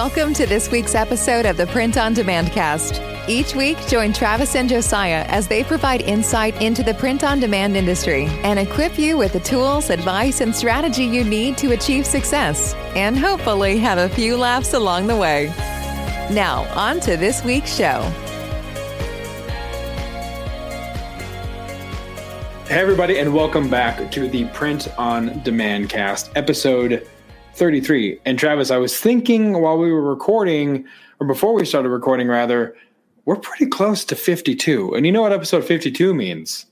Welcome to this week's episode of the Print on Demand cast. Each week, join Travis and Josiah as they provide insight into the print on demand industry and equip you with the tools, advice, and strategy you need to achieve success and hopefully have a few laughs along the way. Now, on to this week's show. Hey, everybody, and welcome back to the Print on Demand cast, episode 33. And Travis, I was thinking while we were recording, or before we started recording, rather, we're pretty close to 52. And you know what episode 52 means?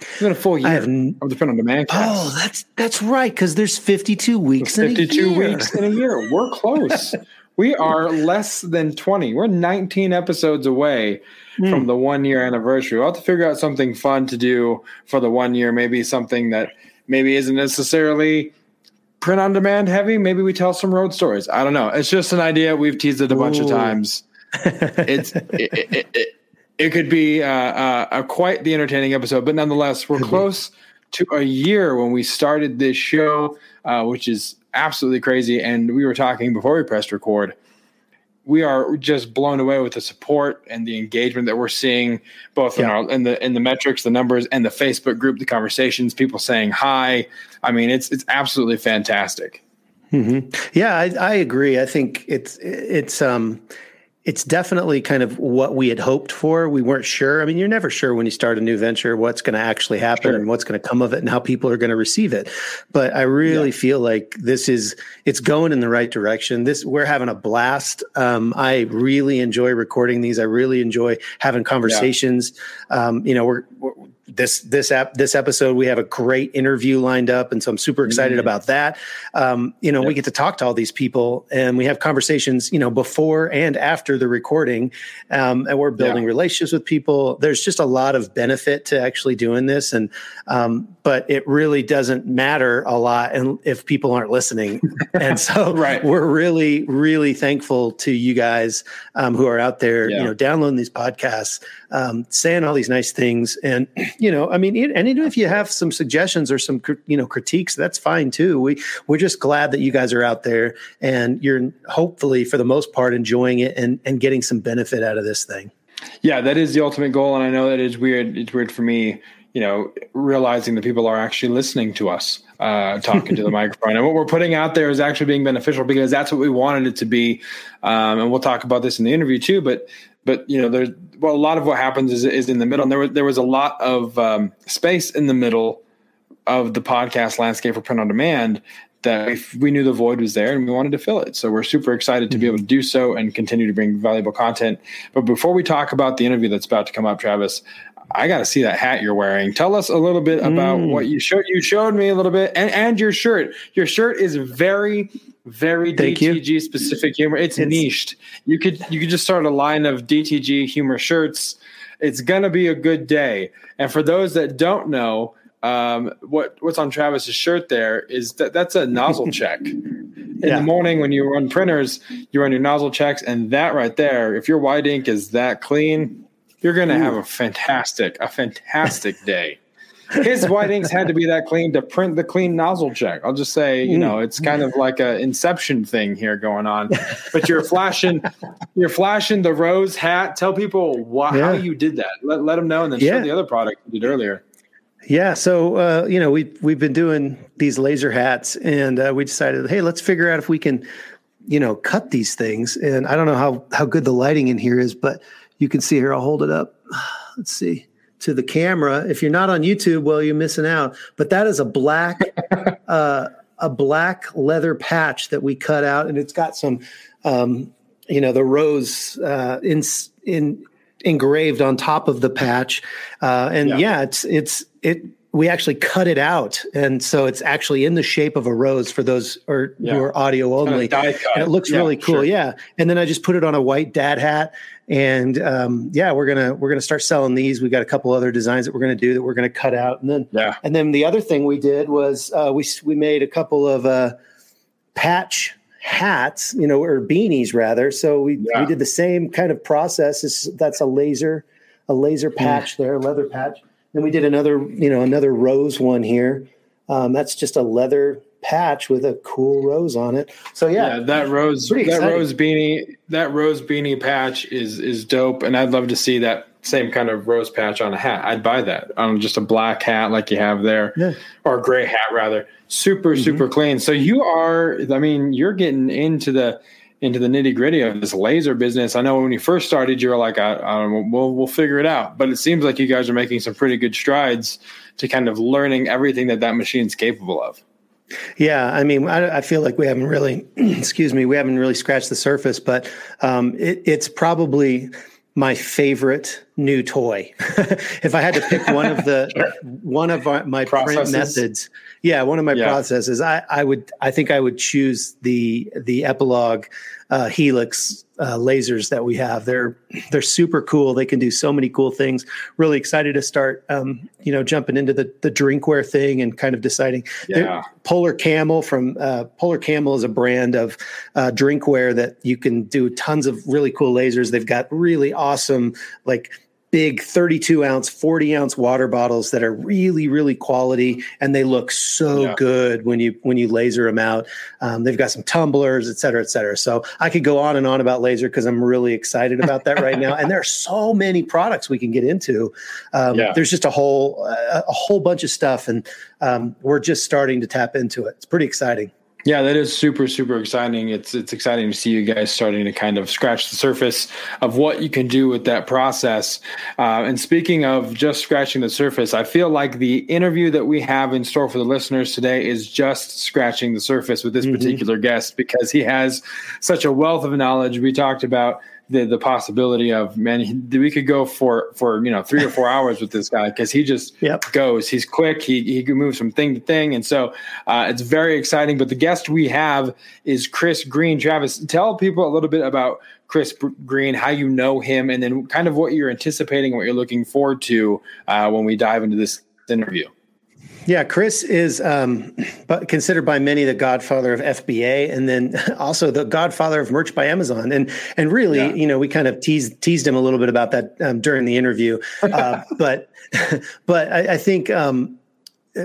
It's been a full year n- of the Print on Demand. Oh, that's that's right, because there's 52 weeks 52 weeks in a year. We're close. we are less than 20. We're 19 episodes away mm. from the one year anniversary. We'll have to figure out something fun to do for the one year, maybe something that maybe isn't necessarily print on demand heavy. Maybe we tell some road stories. I don't know. It's just an idea. We've teased it a Ooh. bunch of times. it's it, it, it, it, could be uh, uh, a quite the entertaining episode, but nonetheless, we're close to a year when we started this show, uh, which is absolutely crazy. And we were talking before we pressed record we are just blown away with the support and the engagement that we're seeing both yeah. in our in the in the metrics the numbers and the facebook group the conversations people saying hi i mean it's it's absolutely fantastic mm-hmm. yeah I, I agree i think it's it's um it's definitely kind of what we had hoped for. We weren't sure. I mean, you're never sure when you start a new venture what's going to actually happen sure. and what's going to come of it and how people are going to receive it. But I really yeah. feel like this is it's going in the right direction. This we're having a blast. Um, I really enjoy recording these. I really enjoy having conversations. Yeah. Um, you know, we're, we're this this app this episode we have a great interview lined up and so i'm super excited mm-hmm. about that um, you know yep. we get to talk to all these people and we have conversations you know before and after the recording um, and we're building yeah. relationships with people there's just a lot of benefit to actually doing this and um, but it really doesn't matter a lot and if people aren't listening and so right. we're really really thankful to you guys um, who are out there yeah. you know downloading these podcasts um, saying all these nice things. And, you know, I mean, and even if you have some suggestions or some, you know, critiques, that's fine too. We, we're just glad that you guys are out there and you're hopefully for the most part enjoying it and, and getting some benefit out of this thing. Yeah, that is the ultimate goal. And I know that it's weird. It's weird for me, you know, realizing that people are actually listening to us uh, talking to the microphone. And what we're putting out there is actually being beneficial because that's what we wanted it to be. Um, and we'll talk about this in the interview too. But but you know, there's well, a lot of what happens is is in the middle. And there was there was a lot of um, space in the middle of the podcast landscape for print on demand that we knew the void was there and we wanted to fill it. So we're super excited to be able to do so and continue to bring valuable content. But before we talk about the interview that's about to come up, Travis, I got to see that hat you're wearing. Tell us a little bit about mm. what you showed. You showed me a little bit, and and your shirt. Your shirt is very, very Thank DTG you. specific humor. It's, it's niched. You could you could just start a line of DTG humor shirts. It's gonna be a good day. And for those that don't know, um, what what's on Travis's shirt there is that that's a nozzle check. In yeah. the morning when you run printers, you run your nozzle checks, and that right there, if your white ink is that clean, you're going to have a fantastic, a fantastic day. His white inks had to be that clean to print the clean nozzle check. I'll just say, you know, it's kind of like a inception thing here going on. But you're flashing, you're flashing the rose hat. Tell people why, yeah. how you did that. Let, let them know, and then yeah. show the other product you did earlier. Yeah, so uh, you know we've we've been doing these laser hats, and uh, we decided, hey, let's figure out if we can, you know, cut these things. And I don't know how how good the lighting in here is, but you can see here. I'll hold it up. Let's see to the camera. If you're not on YouTube, well, you're missing out. But that is a black, uh, a black leather patch that we cut out, and it's got some, um, you know, the rose uh, in in engraved on top of the patch. Uh, and yeah. yeah, it's it's it we actually cut it out, and so it's actually in the shape of a rose for those or yeah. who are audio only. Kind of and it looks yeah, really cool, sure. yeah. And then I just put it on a white dad hat, and um, yeah, we're gonna we're gonna start selling these. We got a couple other designs that we're gonna do that we're gonna cut out, and then yeah. And then the other thing we did was uh, we we made a couple of uh, patch hats, you know, or beanies rather. So we yeah. we did the same kind of process. It's, that's a laser a laser patch there, leather patch then we did another, you know, another rose one here. Um, that's just a leather patch with a cool rose on it. So yeah, yeah that rose that exciting. rose beanie that rose beanie patch is is dope, and I'd love to see that same kind of rose patch on a hat. I'd buy that on just a black hat like you have there, yeah. or a gray hat rather. Super mm-hmm. super clean. So you are, I mean, you're getting into the into the nitty gritty of this laser business. I know when you first started, you were like, I, I we'll, we'll figure it out. But it seems like you guys are making some pretty good strides to kind of learning everything that that machine's capable of. Yeah, I mean, I, I, feel like we haven't really, excuse me, we haven't really scratched the surface, but um, it, it's probably my favorite new toy. if I had to pick one of the one of our, my Processes. print methods, yeah, one of my yeah. processes, I, I would I think I would choose the the Epilog uh, Helix uh, lasers that we have. They're they're super cool. They can do so many cool things. Really excited to start, um, you know, jumping into the the drinkware thing and kind of deciding. Yeah. Polar Camel from uh, Polar Camel is a brand of uh, drinkware that you can do tons of really cool lasers. They've got really awesome like big 32 ounce 40 ounce water bottles that are really really quality and they look so yeah. good when you when you laser them out. Um, they've got some tumblers et cetera et cetera. So i could go on and on about laser because i'm really excited about that right now. And there are so many products we can get into. Um, yeah. there's just a whole a, a whole bunch of stuff and um, we're just starting to tap into it. It's pretty exciting yeah, that is super super exciting. It's it's exciting to see you guys starting to kind of scratch the surface of what you can do with that process. Uh, and speaking of just scratching the surface, I feel like the interview that we have in store for the listeners today is just scratching the surface with this mm-hmm. particular guest because he has such a wealth of knowledge. We talked about the the possibility of man we could go for for you know three or four hours with this guy because he just yep. goes. He's quick. He he can move from thing to thing. And so uh, it's very exciting. But the guest we have is chris green. Travis tell people a little bit about chris green how you know him and then kind of what you're anticipating what you're looking forward to uh, when we dive into this interview yeah, Chris is um, considered by many the godfather of FBA, and then also the godfather of merch by Amazon. And and really, yeah. you know, we kind of teased teased him a little bit about that um, during the interview. Uh, but but I, I think um,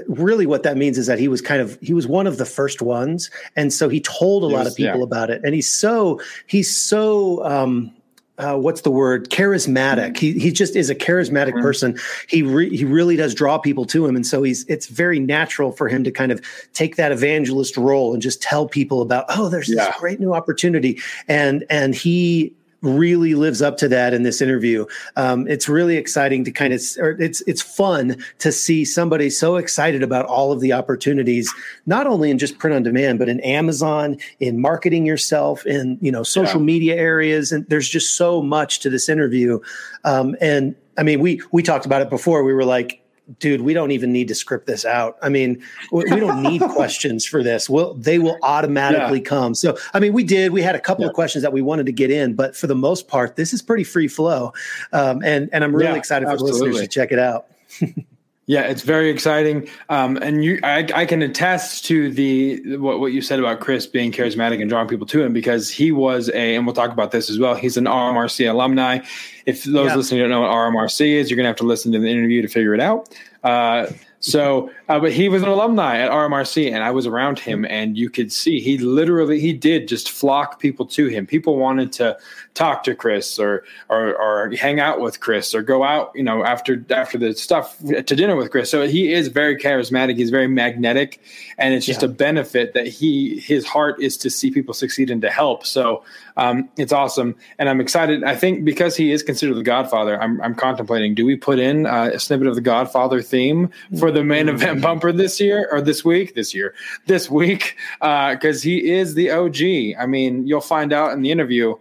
really what that means is that he was kind of he was one of the first ones, and so he told a lot of people yeah. about it. And he's so he's so um, uh, what's the word? Charismatic. He, he just is a charismatic mm-hmm. person. He re- he really does draw people to him. And so he's it's very natural for him to kind of take that evangelist role and just tell people about oh there's yeah. this great new opportunity. And and he really lives up to that in this interview. Um, it's really exciting to kind of, or it's it's fun to see somebody so excited about all of the opportunities, not only in just print on demand, but in Amazon, in marketing yourself, in you know social yeah. media areas, and there's just so much to this interview. Um, and I mean, we we talked about it before. We were like, dude, we don't even need to script this out. I mean, we don't need questions for this. Well, they will automatically yeah. come. So, I mean, we did. We had a couple yeah. of questions that we wanted to get in, but for the most part, this is pretty free flow. Um, and and I'm really yeah, excited for absolutely. listeners to check it out. Yeah, it's very exciting, um, and you, I, I, can attest to the what, what you said about Chris being charismatic and drawing people to him because he was a, and we'll talk about this as well. He's an RMRC alumni. If those yeah. listening don't know what RMRC is, you're gonna have to listen to the interview to figure it out. Uh, so, uh, but he was an alumni at RMRC, and I was around him, and you could see he literally he did just flock people to him. People wanted to talk to Chris or or or hang out with Chris or go out, you know, after after the stuff to dinner with Chris. So he is very charismatic. He's very magnetic, and it's just yeah. a benefit that he his heart is to see people succeed and to help. So um, it's awesome, and I'm excited. I think because he is considered the Godfather, I'm I'm contemplating: do we put in uh, a snippet of the Godfather theme for the main event bumper this year or this week? This year, this week, because uh, he is the OG. I mean, you'll find out in the interview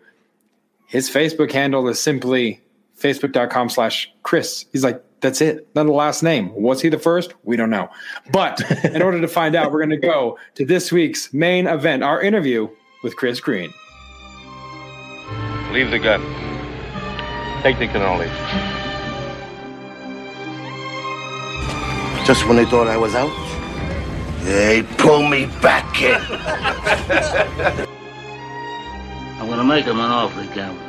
his Facebook handle is simply facebook.com slash Chris. He's like, that's it. Not the last name. Was he the first? We don't know. But in order to find out, we're going to go to this week's main event, our interview with Chris Green. Leave the gun. Take the cannoli. Just when they thought I was out, they pull me back in. I'm gonna make him an offer again with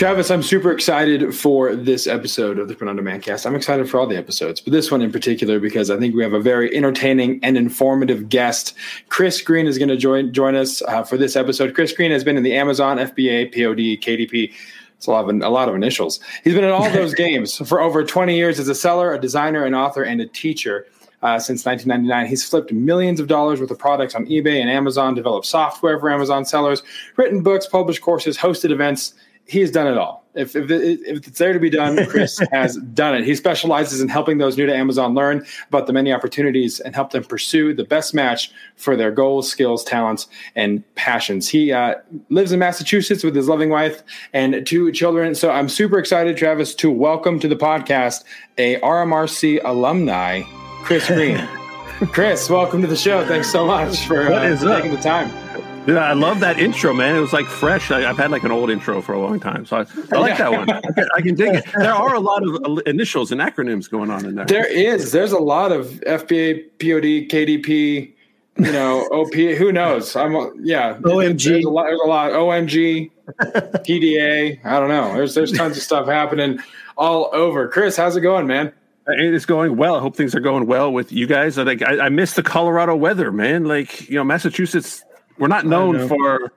Travis, I'm super excited for this episode of the Print on Demand cast. I'm excited for all the episodes, but this one in particular because I think we have a very entertaining and informative guest. Chris Green is going to join join us uh, for this episode. Chris Green has been in the Amazon, FBA, POD, KDP. It's a lot of a lot of initials. He's been in all those games for over 20 years as a seller, a designer, an author, and a teacher. Uh, since 1999. He's flipped millions of dollars worth of products on eBay and Amazon, developed software for Amazon sellers, written books, published courses, hosted events. He's done it all. If, if, if it's there to be done, Chris has done it. He specializes in helping those new to Amazon learn about the many opportunities and help them pursue the best match for their goals, skills, talents, and passions. He uh, lives in Massachusetts with his loving wife and two children. So I'm super excited, Travis, to welcome to the podcast a RMRC alumni Chris Green. Chris, welcome to the show. Thanks so much for, uh, for taking the time. Yeah, I love that intro, man. It was like fresh. I, have had like an old intro for a long time, so I, I like that one. I can, I can, dig it. There are a lot of initials and acronyms going on in there. There is. There's a lot of FBA, POD, KDP. You know, OP. Who knows? I'm yeah. OMG. There's a lot. There's a lot. OMG, PDA. I don't know. There's there's tons of stuff happening all over. Chris, how's it going, man? Uh, it's going well. I hope things are going well with you guys. I think I, I miss the Colorado weather, man. Like you know, Massachusetts, we're not known for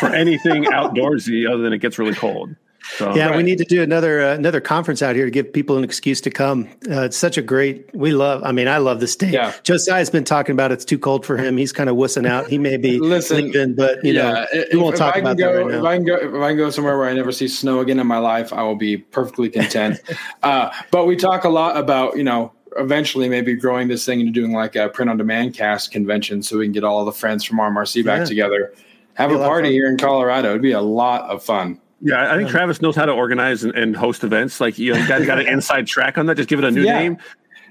for anything outdoorsy other than it gets really cold. So, yeah, right. we need to do another uh, another conference out here to give people an excuse to come. Uh, it's such a great. We love. I mean, I love the state. Yeah. Josiah's been talking about it's too cold for him. He's kind of wussing out. He may be Listen, leaving, but you yeah, know, if, we won't talk about go, that right now. If I can go, if I can go somewhere where I never see snow again in my life, I will be perfectly content. uh, but we talk a lot about you know eventually maybe growing this thing into doing like a print on demand cast convention so we can get all the friends from RMRC back yeah. together. Have a party here in Colorado. It'd be a lot of fun. Yeah, I think Travis knows how to organize and, and host events. Like you, know, got, got an inside track on that. Just give it a new yeah. name.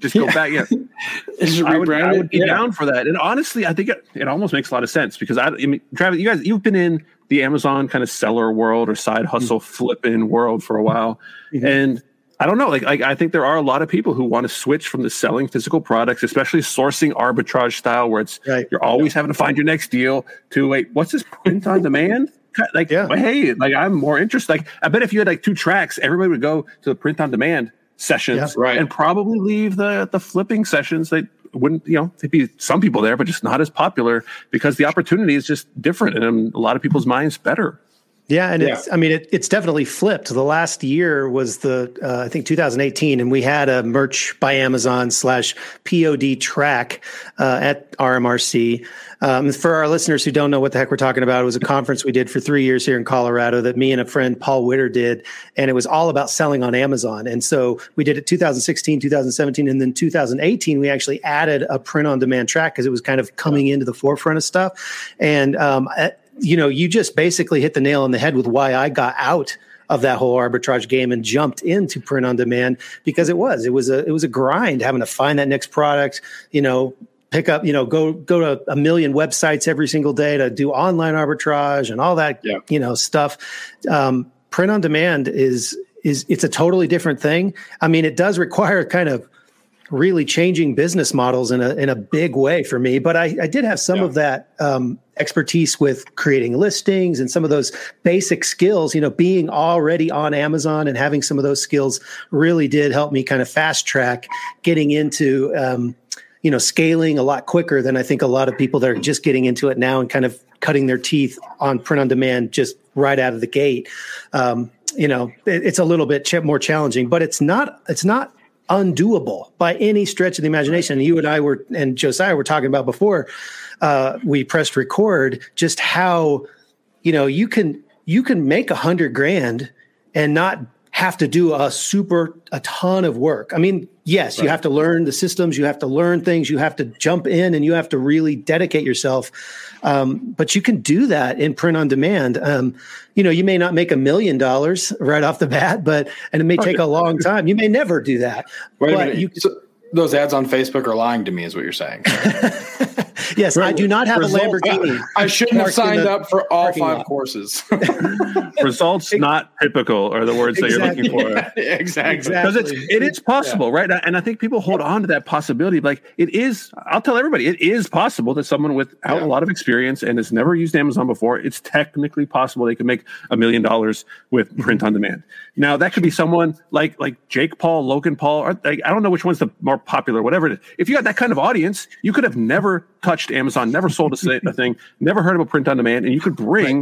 Just go yeah. back. Yeah, I would, I would be yeah. down for that. And honestly, I think it, it almost makes a lot of sense because I, I mean, Travis, you guys, you've been in the Amazon kind of seller world or side hustle mm-hmm. flipping world for a while, mm-hmm. and I don't know. Like, like, I think there are a lot of people who want to switch from the selling physical products, especially sourcing arbitrage style, where it's right. you're always having to find your next deal. To wait, what's this print on demand? like yeah. hey like i'm more interested like i bet if you had like two tracks everybody would go to the print on demand sessions yeah, right. and probably leave the the flipping sessions they wouldn't you know there'd be some people there but just not as popular because the opportunity is just different and in a lot of people's minds better yeah, and yeah. it's I mean it, it's definitely flipped. The last year was the uh, I think 2018, and we had a merch by Amazon slash POD track uh, at RMRC. Um, for our listeners who don't know what the heck we're talking about, it was a conference we did for three years here in Colorado that me and a friend Paul Witter did, and it was all about selling on Amazon. And so we did it 2016, 2017, and then 2018 we actually added a print on demand track because it was kind of coming into the forefront of stuff. And um, you know, you just basically hit the nail on the head with why I got out of that whole arbitrage game and jumped into print on demand because it was it was a it was a grind having to find that next product you know pick up you know go go to a million websites every single day to do online arbitrage and all that yeah. you know stuff um, print on demand is is it's a totally different thing i mean it does require kind of really changing business models in a in a big way for me. But I, I did have some yeah. of that um, expertise with creating listings and some of those basic skills. You know, being already on Amazon and having some of those skills really did help me kind of fast track getting into. Um, you know, scaling a lot quicker than I think a lot of people that are just getting into it now and kind of cutting their teeth on print on demand just right out of the gate. Um, you know, it, it's a little bit ch- more challenging, but it's not. It's not undoable by any stretch of the imagination. You and I were, and Josiah were talking about before uh, we pressed record, just how you know you can you can make a hundred grand and not have to do a super a ton of work. I mean, yes, right. you have to learn the systems, you have to learn things, you have to jump in, and you have to really dedicate yourself. Um, but you can do that in print on demand. Um, you know, you may not make a million dollars right off the bat, but and it may take a long time. You may never do that. Wait a minute. You, so those ads on Facebook are lying to me, is what you're saying. yes, I do not have Results, a Lamborghini. I shouldn't have signed up for all five lot. courses. Results not typical are the words exactly. that you're looking for. exactly. Because it's it is possible, yeah. right? And I think people hold on to that possibility. Like it is, I'll tell everybody, it is possible that someone without yeah. a lot of experience and has never used Amazon before, it's technically possible they could make a million dollars with print on demand. Now that could be someone like like Jake Paul, Logan Paul, or like, I don't know which one's the more popular, whatever it is. If you got that kind of audience, you could have never touched Amazon, never sold a, a thing, never heard of a print on demand, and you could bring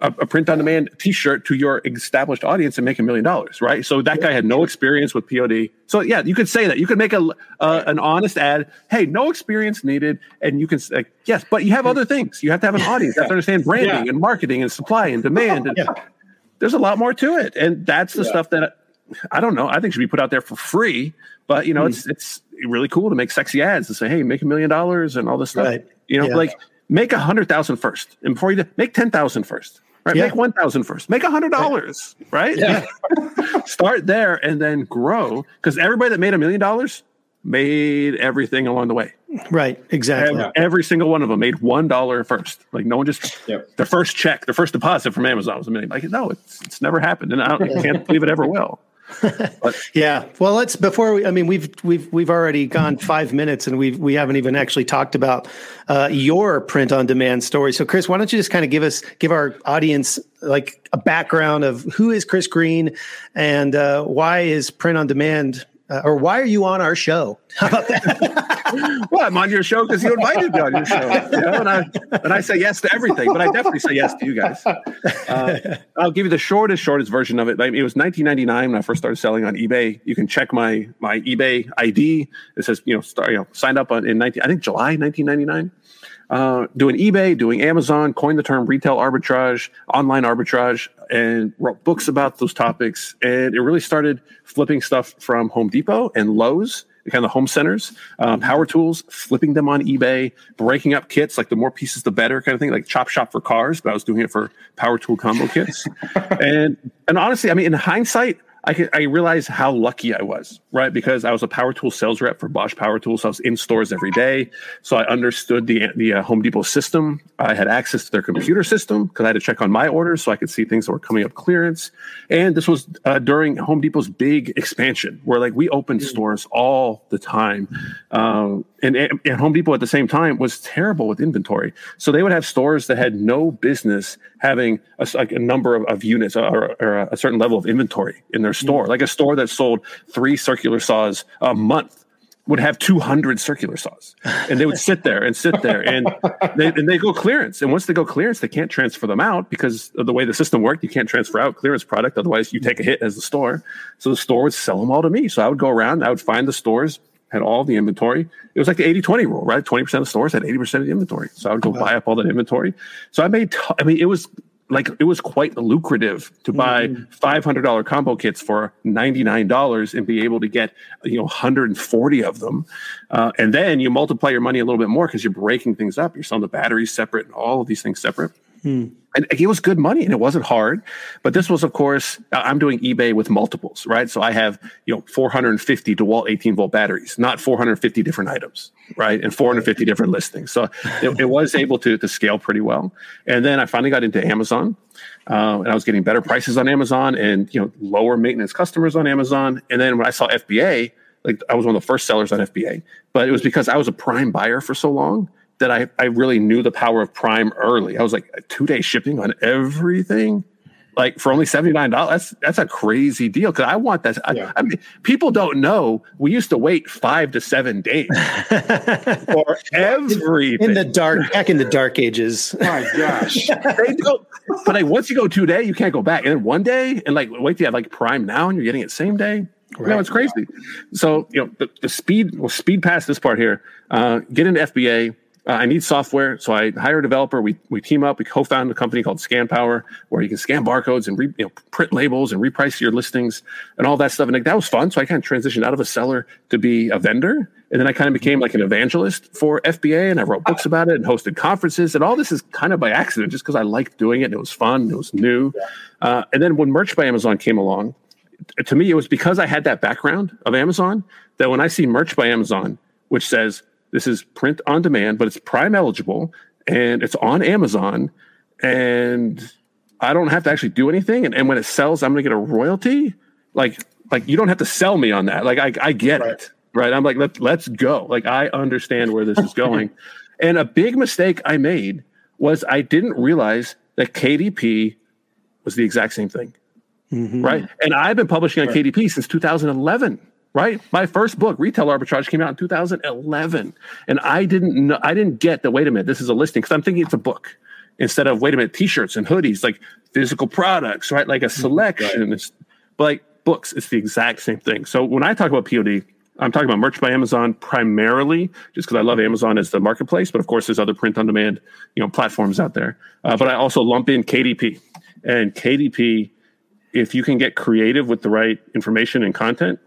right. a, a, print on demand T-shirt to your established audience and make a million dollars, right? So that guy had no experience with POD. So yeah, you could say that. You could make a uh, an honest ad. Hey, no experience needed, and you can say yes, but you have other things. You have to have an audience. You have to understand branding yeah. and marketing and supply and demand. And yeah. There's a lot more to it, and that's the yeah. stuff that I don't know. I think should be put out there for free. But you know, mm. it's it's really cool to make sexy ads and say, "Hey, make a million dollars" and all this stuff. Right. You know, yeah. like make a hundred thousand first, and before you do, make ten thousand first. Right, yeah. make one thousand first. Make a hundred dollars. Right, yeah. Start there and then grow because everybody that made a million dollars made everything along the way. Right, exactly. Every, every single one of them made one dollar first. Like no one just yep. the first check, the first deposit from Amazon was a million. Like no, it's it's never happened, and I, I can't believe it ever will. But, yeah. Well, let's before we. I mean, we've we've we've already gone five minutes, and we've we haven't even actually talked about uh, your print on demand story. So, Chris, why don't you just kind of give us give our audience like a background of who is Chris Green and uh, why is print on demand uh, or why are you on our show? How about that? well, I'm on your show because you invited me on your show. You know, and I and I say yes to everything, but I definitely say yes to you guys. Uh, I'll give you the shortest, shortest version of it. It was 1999 when I first started selling on eBay. You can check my my eBay ID. It says you know start you know signed up on in 19 I think July 1999 uh, doing eBay, doing Amazon, coined the term retail arbitrage, online arbitrage, and wrote books about those topics. And it really started flipping stuff from Home Depot and Lowe's, kind of home centers, um, power tools, flipping them on eBay, breaking up kits, like the more pieces, the better kind of thing, like chop shop for cars. But I was doing it for power tool combo kits. and and honestly, I mean, in hindsight, I could, I realized how lucky I was, right? Because I was a power tool sales rep for Bosch Power Tools. So I was in stores every day. So I understood the the uh, Home Depot system. I had access to their computer system because I had to check on my orders so I could see things that were coming up clearance. And this was uh, during Home Depot's big expansion, where like we opened mm. stores all the time. Um, and, and Home Depot at the same time was terrible with inventory. So they would have stores that had no business having a, like a number of, of units or, or, a certain level of inventory in their store. Mm-hmm. Like a store that sold three circular saws a month would have 200 circular saws and they would sit there and sit there and they, and they go clearance and once they go clearance they can't transfer them out because of the way the system worked you can't transfer out clearance product otherwise you take a hit as the store so the store would sell them all to me so i would go around i would find the stores had all the inventory. It was like the 80 20 rule, right? 20% of stores had 80% of the inventory. So I would go wow. buy up all that inventory. So I made, t- I mean, it was like, it was quite lucrative to buy mm. $500 combo kits for $99 and be able to get, you know, 140 of them. Uh, and then you multiply your money a little bit more because you're breaking things up. You're selling the batteries separate and all of these things separate. Hmm. And it was good money and it wasn't hard. But this was, of course, I'm doing eBay with multiples, right? So I have, you know, 450 DeWalt 18 volt batteries, not 450 different items, right? And 450 different listings. So it, it was able to, to scale pretty well. And then I finally got into Amazon. Uh, and I was getting better prices on Amazon and, you know, lower maintenance customers on Amazon. And then when I saw FBA, like I was one of the first sellers on FBA, but it was because I was a prime buyer for so long that I, I really knew the power of Prime early. I was like two day shipping on everything, like for only seventy nine dollars. That's that's a crazy deal because I want that. Yeah. I, I, mean, people don't know we used to wait five to seven days for everything in the dark back in the dark ages. My gosh, they don't. But like once you go two day, you can't go back. And then one day, and like wait till you have like Prime now, and you're getting it same day. Right. No, it's crazy. So you know the, the speed. Well, speed past this part here. Uh, get into FBA uh, I need software, so I hire a developer. We we team up. We co-found a company called ScanPower, where you can scan barcodes and re, you know, print labels and reprice your listings and all that stuff. And like, that was fun. So I kind of transitioned out of a seller to be a vendor, and then I kind of became like an evangelist for FBA, and I wrote books about it and hosted conferences. And all this is kind of by accident, just because I liked doing it. And it was fun. It was new. Uh, and then when Merch by Amazon came along, to me, it was because I had that background of Amazon that when I see Merch by Amazon, which says This is print on demand, but it's Prime eligible and it's on Amazon. And I don't have to actually do anything. And, and when it sells, I'm going to get a royalty. Like, like you don't have to sell me on that. Like, I, I get right. it. Right. I'm like, let, let's go. Like, I understand where this is going. and a big mistake I made was I didn't realize that KDP was the exact same thing. Mm-hmm. Right. And I've been publishing on right. KDP since 2011 right? My first book, Retail Arbitrage, came out in 2011, and I didn't know, I didn't get the wait a minute, this is a listing because I'm thinking it's a book instead of wait a minute, t-shirts and hoodies, like physical products, right? Like a mm-hmm. selection, right. but like books, it's the exact same thing. So when I talk about POD, I'm talking about merch by Amazon primarily, just because I love Amazon as the marketplace. But of course, there's other print on demand, you know, platforms out there. Uh, but I also lump in KDP, and KDP. If you can get creative with the right information and content,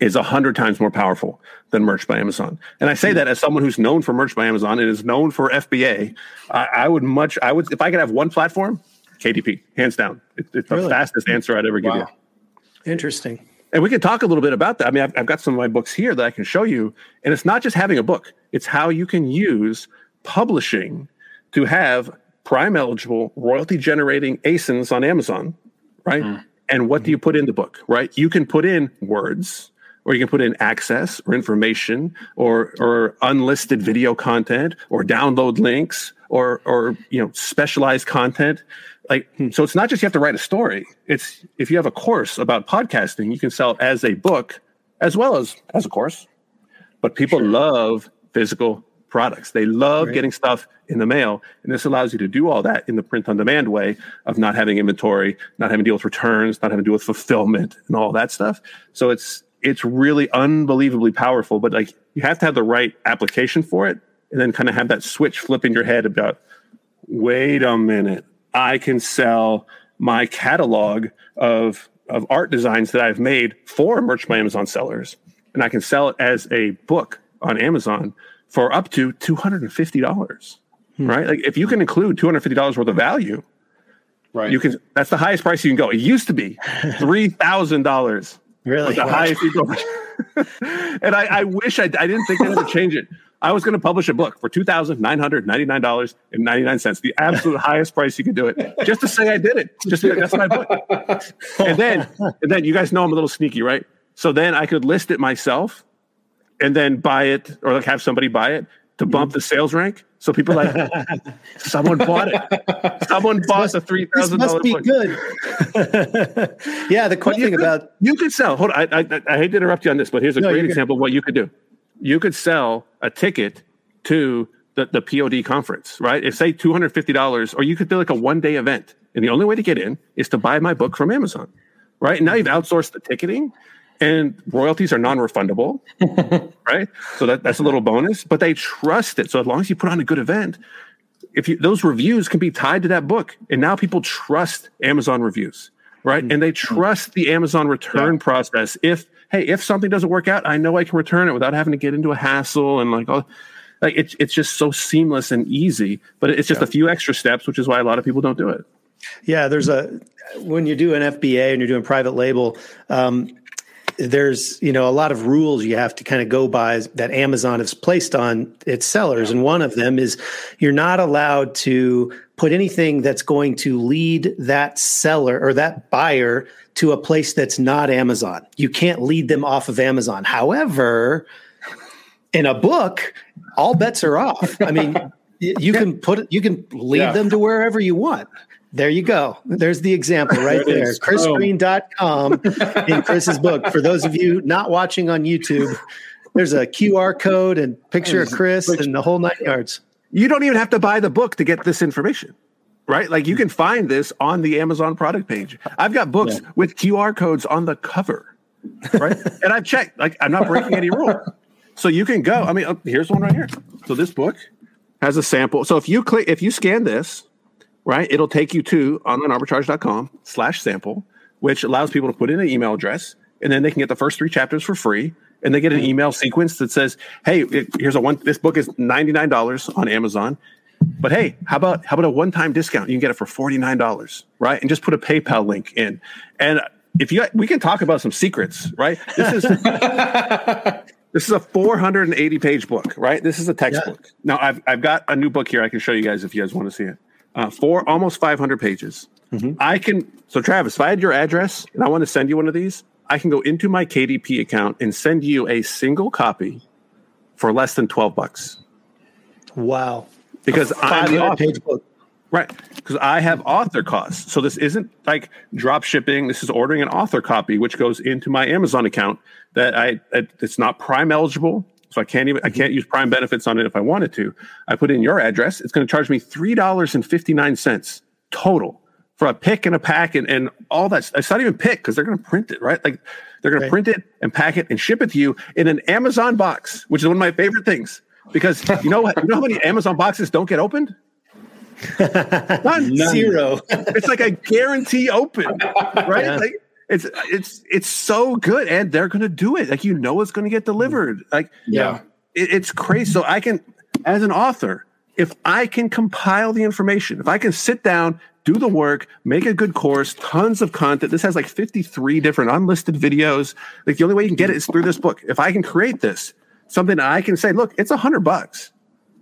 is a hundred times more powerful than merch by Amazon. And I say that as someone who's known for merch by Amazon and is known for FBA. I, I would much, I would, if I could have one platform, KDP, hands down. It, it's the fastest answer I'd ever give wow. you. Interesting. And we can talk a little bit about that. I mean, I've, I've got some of my books here that I can show you. And it's not just having a book, it's how you can use publishing to have prime eligible royalty generating ASINs on Amazon, right? Mm. And what do you put in the book, right? You can put in words, or you can put in access or information or or unlisted video content or download links or or you know specialized content like hmm. so it's not just you have to write a story it's if you have a course about podcasting you can sell it as a book as well as as a course but people sure. love physical products they love right. getting stuff in the mail and this allows you to do all that in the print on demand way of not having inventory not having to deal with returns not having to deal with fulfillment and all that stuff so it's it's really unbelievably powerful, but like you have to have the right application for it and then kind of have that switch flip in your head about, wait a minute, I can sell my catalog of of art designs that I've made for merch by Amazon sellers, and I can sell it as a book on Amazon for up to two hundred and fifty dollars. Hmm. Right? Like if you can include two hundred fifty dollars worth of value, right? You can. That's the highest price you can go. It used to be three thousand dollars Really? The highest and I, I wish I, I didn't think they would change it. I was going to publish a book for two thousand nine hundred ninety nine dollars and ninety nine cents, the absolute highest price you could do it, just to say I did it. Just to, that's my book. And then, and then you guys know I'm a little sneaky, right? So then I could list it myself, and then buy it, or like have somebody buy it to bump mm-hmm. the sales rank. So people like, someone bought it. Someone bought the three thousand dollars. Must be good. yeah, the cool thing could, about you could sell. Hold on, I, I, I, hate to interrupt you on this, but here's a no, great example of what you could do. You could sell a ticket to the, the POD conference, right? If say two hundred fifty dollars, or you could do like a one day event, and the only way to get in is to buy my book from Amazon, right? And now you've outsourced the ticketing and royalties are non-refundable right so that, that's a little bonus but they trust it so as long as you put on a good event if you, those reviews can be tied to that book and now people trust amazon reviews right mm-hmm. and they trust the amazon return yeah. process if hey if something doesn't work out i know i can return it without having to get into a hassle and like oh like it's, it's just so seamless and easy but it's just yeah. a few extra steps which is why a lot of people don't do it yeah there's a when you do an fba and you're doing private label um, there's you know a lot of rules you have to kind of go by that Amazon has placed on its sellers, and one of them is you're not allowed to put anything that's going to lead that seller or that buyer to a place that's not Amazon. You can't lead them off of Amazon. However, in a book, all bets are off. I mean, you can put you can lead yeah. them to wherever you want. There you go. There's the example right there. there. ChrisGreen.com in Chris's book. For those of you not watching on YouTube, there's a QR code and picture of Chris and the whole nine yards. You don't even have to buy the book to get this information, right? Like you can find this on the Amazon product page. I've got books yeah. with QR codes on the cover, right? and I've checked, like I'm not breaking any rule. So you can go. I mean, oh, here's one right here. So this book has a sample. So if you click, if you scan this, right? It'll take you to onlinearbitrage.com slash sample, which allows people to put in an email address and then they can get the first three chapters for free. And they get an email sequence that says, Hey, it, here's a one, this book is $99 on Amazon. But hey, how about, how about a one-time discount? You can get it for $49, right? And just put a PayPal link in. And if you, we can talk about some secrets, right? This is, This is a 480 page book, right? This is a textbook. Yeah. Now I've I've got a new book here. I can show you guys if you guys want to see it. Uh, four almost 500 pages. Mm-hmm. I can so Travis, if I had your address and I want to send you one of these, I can go into my KDP account and send you a single copy for less than 12 bucks. Wow. Because I'm the author. Page book. Right. Because I have author costs. So this isn't like drop shipping. This is ordering an author copy, which goes into my Amazon account that I, it's not prime eligible. So I can't even, I mm-hmm. can't use prime benefits on it if I wanted to. I put in your address. It's going to charge me $3.59 total for a pick and a pack and, and all that. It's not even pick because they're going to print it, right? Like they're going right. to print it and pack it and ship it to you in an Amazon box, which is one of my favorite things because you know? You know how many Amazon boxes don't get opened? None. Zero. it's like a guarantee open, right? Yeah. Like it's it's it's so good, and they're going to do it. Like you know, it's going to get delivered. Like yeah, it, it's crazy. So I can, as an author, if I can compile the information, if I can sit down, do the work, make a good course, tons of content. This has like 53 different unlisted videos. Like the only way you can get it is through this book. If I can create this, something I can say, look, it's a hundred bucks.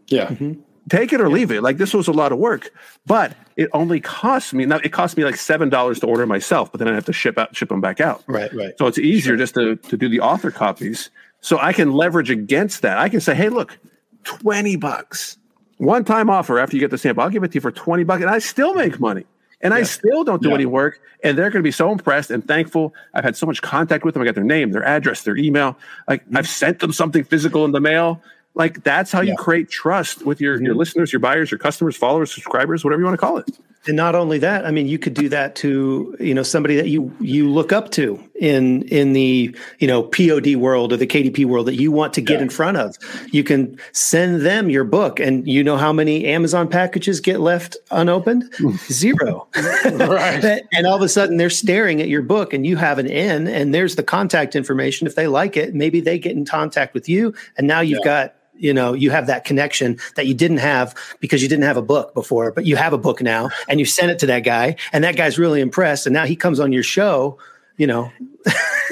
Yeah. Mm-hmm. Take it or yeah. leave it. Like this was a lot of work, but it only cost me now. It cost me like seven dollars to order myself, but then I have to ship out, ship them back out. Right, right. So it's easier sure. just to to do the author copies. So I can leverage against that. I can say, hey, look, twenty bucks one time offer after you get the sample. I'll give it to you for 20 bucks and I still make money. And yeah. I still don't do yeah. any work. And they're going to be so impressed and thankful. I've had so much contact with them. I got their name, their address, their email. Like mm-hmm. I've sent them something physical in the mail. Like that's how yeah. you create trust with your, mm-hmm. your listeners, your buyers, your customers, followers, subscribers, whatever you want to call it. And not only that, I mean, you could do that to you know somebody that you you look up to in in the you know POD world or the KDP world that you want to get yeah. in front of. You can send them your book, and you know how many Amazon packages get left unopened? Zero. right. and all of a sudden, they're staring at your book, and you have an in, and there's the contact information. If they like it, maybe they get in contact with you, and now you've yeah. got you know you have that connection that you didn't have because you didn't have a book before but you have a book now and you send it to that guy and that guy's really impressed and now he comes on your show you know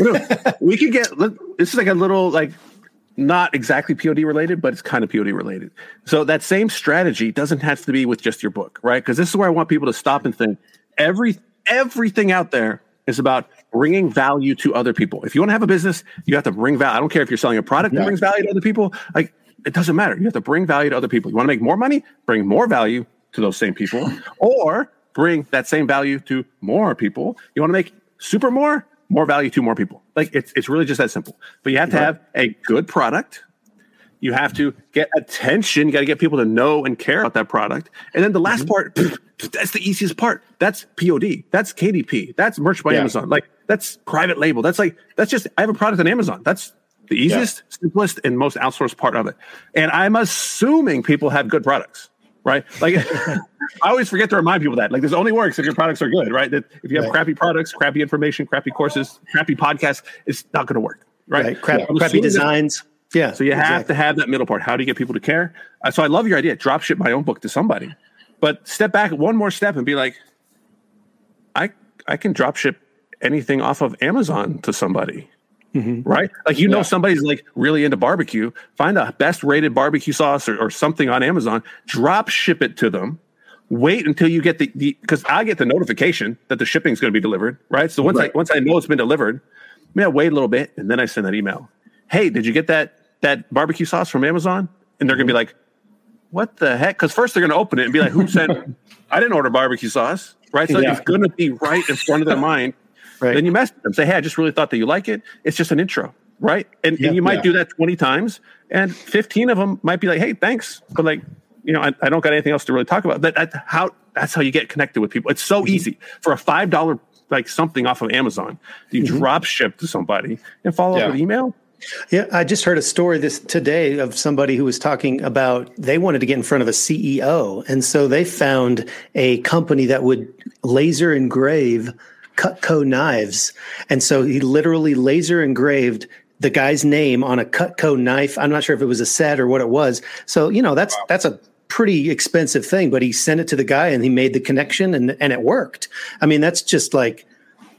we could get this is like a little like not exactly pod related but it's kind of pod related so that same strategy doesn't have to be with just your book right because this is where i want people to stop and think every everything out there is about bringing value to other people. If you want to have a business, you have to bring value. I don't care if you're selling a product that brings value to other people. Like it doesn't matter. You have to bring value to other people. You want to make more money? Bring more value to those same people, or bring that same value to more people. You want to make super more, more value to more people. Like it's it's really just that simple. But you have to have a good product. You have to get attention. You got to get people to know and care about that product. And then the last mm-hmm. part, that's the easiest part. That's POD. That's KDP. That's merch by yeah. Amazon. Like that's private label. That's like that's just I have a product on Amazon. That's the easiest, yeah. simplest, and most outsourced part of it. And I'm assuming people have good products, right? Like I always forget to remind people that. Like this only works if your products are good, right? That if you have right. crappy products, crappy information, crappy courses, crappy podcasts, it's not going to work, right? right. Crap, yeah. Crappy designs. Yeah. So you exactly. have to have that middle part. How do you get people to care? Uh, so I love your idea. Drop ship my own book to somebody, but step back one more step and be like, I I can drop ship anything off of Amazon to somebody Mm-hmm. Right? Like you know somebody's like really into barbecue, find the best rated barbecue sauce or, or something on Amazon, drop ship it to them. Wait until you get the because I get the notification that the shipping is going to be delivered, right? So once right. I once I know it's been delivered, I wait a little bit and then I send that email. Hey, did you get that that barbecue sauce from Amazon? And they're gonna be like, what the heck? Because first they're gonna open it and be like, who sent I didn't order barbecue sauce, right? So yeah. it's gonna be right in front of their mind. Right. Then you message them, say, "Hey, I just really thought that you like it. It's just an intro, right?" And, yeah, and you might yeah. do that twenty times, and fifteen of them might be like, "Hey, thanks," but like, you know, I, I don't got anything else to really talk about. That, that how that's how you get connected with people. It's so mm-hmm. easy for a five dollar like something off of Amazon. You mm-hmm. drop ship to somebody and follow yeah. up with email. Yeah, I just heard a story this today of somebody who was talking about they wanted to get in front of a CEO, and so they found a company that would laser engrave Cutco knives. And so he literally laser engraved the guy's name on a Cutco knife. I'm not sure if it was a set or what it was. So, you know, that's wow. that's a pretty expensive thing, but he sent it to the guy and he made the connection and and it worked. I mean, that's just like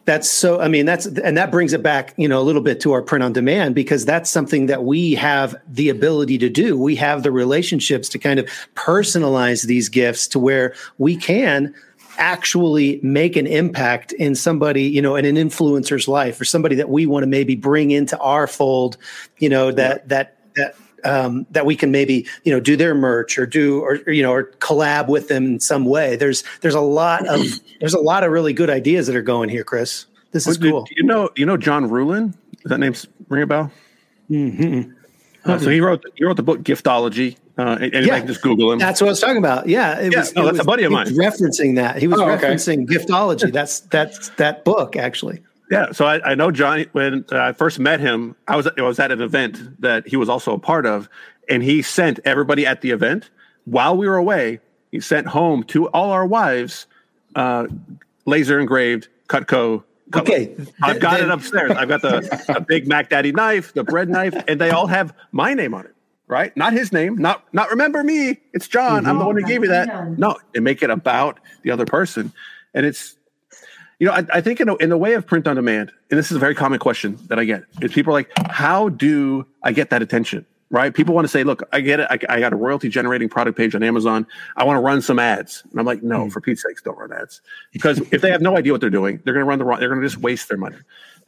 That's so, I mean, that's, and that brings it back, you know, a little bit to our print on demand because that's something that we have the ability to do. We have the relationships to kind of personalize these gifts to where we can actually make an impact in somebody, you know, in an influencer's life or somebody that we want to maybe bring into our fold, you know, that, that, that, um, that we can maybe you know do their merch or do or, you know or collab with them in some way. There's there's a lot of there's a lot of really good ideas that are going here, Chris. This is well, cool. You know you know John Ruhlin. Does that name ring a bell? Mm-hmm. Uh, so he wrote he wrote the book Giftology. Uh, and, and yeah. can just Google him. That's what I was talking about. Yeah, it yeah, was, no, that's was, a buddy of mine. referencing that. He was oh, referencing okay. Giftology. That's that's that book actually. Yeah, so I, I know John. When I first met him, I was I was at an event that he was also a part of, and he sent everybody at the event while we were away. He sent home to all our wives uh, laser engraved Cutco. Okay, I've got then, it upstairs. I've got the a big Mac Daddy knife, the bread knife, and they all have my name on it. Right, not his name. Not not remember me. It's John. I'm the one who gave you that. No, and make it about the other person, and it's you know, I, I think in, a, in the way of print on demand, and this is a very common question that I get, is people are like, how do I get that attention? Right? People want to say, look, I get it. I, I got a royalty generating product page on Amazon. I want to run some ads. And I'm like, no, mm. for Pete's sakes, don't run ads. Because if they have no idea what they're doing, they're going to run the wrong, they're going to just waste their money.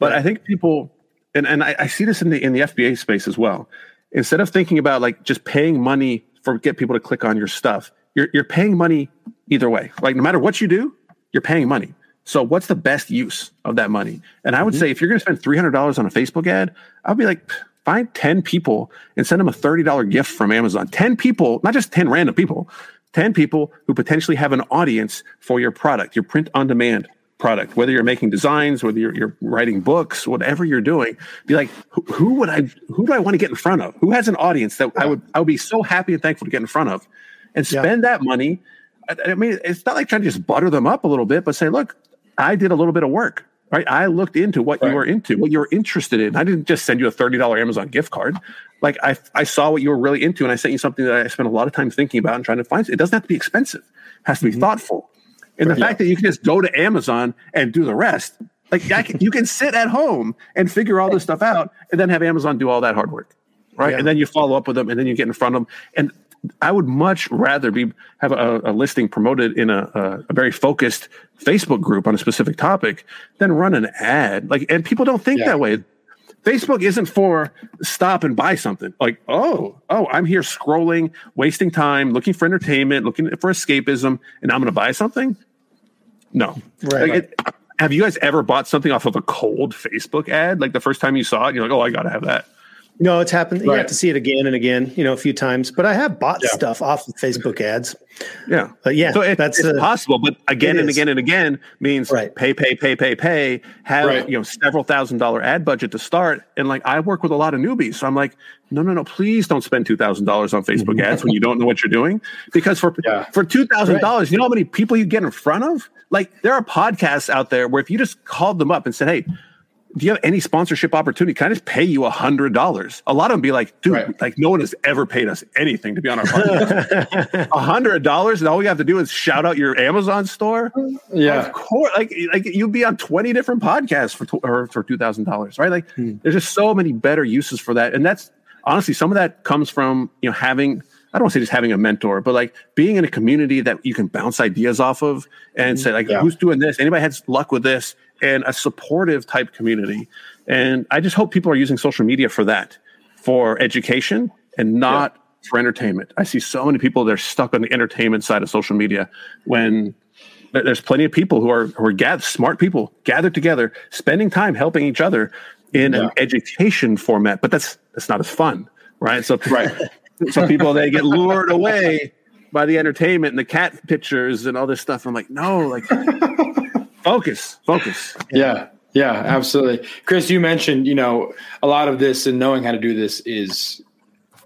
But. I think people, and, and I, I see this in the, in the FBA space as well. Instead of thinking about like just paying money for get people to click on your stuff, you're, you're paying money either way. Like no matter what you do, you're paying money. So what's the best use of that money? And I would mm-hmm. say if you're going to spend $300 on a Facebook ad, I'd be like, find 10 people and send them a $30 gift from Amazon. 10 people, not just 10 random people, 10 people who potentially have an audience for your product, your print on demand product, whether you're making designs, whether you're, you're writing books, whatever you're doing, be like, who, who, would I, who do I want to get in front of? Who has an audience that I would, I would be so happy and thankful to get in front of and spend yeah. that money. I, I mean, it's not like trying to just butter them up a little bit, but say, look, I did a little bit of work. Right. I looked into what right. you were into, what you were interested in. I didn't just send you a $30 Amazon gift card. Like I, I saw what you were really into and I sent you something that I spent a lot of time thinking about and trying to find. It doesn't have to be expensive. It has to be mm-hmm. thoughtful. And the fact that you can just go to Amazon and do the rest, like can, you can sit at home and figure all this stuff out and then have Amazon do all that hard work. Right. Yeah. And then you follow up with them and then you get in front of them. And I would much rather be have a, a listing promoted in a, a, a, very focused Facebook group on a specific topic than run an ad. Like, and people don't think yeah. that way. Facebook isn't for stop and buy something. Like, oh, oh, I'm here scrolling, wasting time, looking for entertainment, looking for escapism, and I'm going to buy something. No, right. Like it, have you guys ever bought something off of a cold Facebook ad? Like the first time you saw it, you're like, oh, I got to have that. No, it's happened. Right. You have to see it again and again, you know, a few times. But I have bought yeah. stuff off of Facebook ads. Yeah, but yeah, so it, that's it's uh, possible. But again and again and again means right. pay, pay, pay, pay, pay. Have right. you know several thousand dollar ad budget to start. And like I work with a lot of newbies, so I'm like, no, no, no, please don't spend two thousand dollars on Facebook ads when you don't know what you're doing. Because for yeah. for two thousand dollars, you know how many people you get in front of? Like there are podcasts out there where if you just called them up and said, hey do you have any sponsorship opportunity? Can I just pay you a hundred dollars? A lot of them be like, dude, right. like no one has ever paid us anything to be on our podcast. A hundred dollars, and all we have to do is shout out your Amazon store. Yeah, of course. Like, like you'd be on twenty different podcasts for or for two thousand dollars, right? Like, hmm. there's just so many better uses for that, and that's honestly some of that comes from you know having. I don't want to say just having a mentor, but like being in a community that you can bounce ideas off of and say like, yeah. who's doing this? Anybody has luck with this? And a supportive type community. And I just hope people are using social media for that, for education and not yeah. for entertainment. I see so many people that are stuck on the entertainment side of social media when there's plenty of people who are who are gathered, smart people gathered together, spending time helping each other in yeah. an education format. But that's that's not as fun, right? So right. some people they get lured away by the entertainment and the cat pictures and all this stuff. I'm like, no, like Focus, focus. Yeah. yeah, absolutely. Chris, you mentioned, you know, a lot of this and knowing how to do this is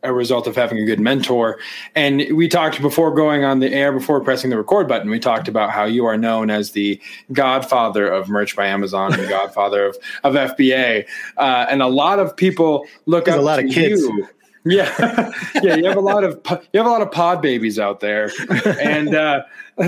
a result of having a good mentor. And we talked before going on the air, before pressing the record button, we talked about how you are known as the godfather of merch by Amazon and the godfather of, of FBA. Uh, and a lot of people look There's up a lot of kids. You. Yeah, yeah. You have a lot of you have a lot of pod babies out there, and uh,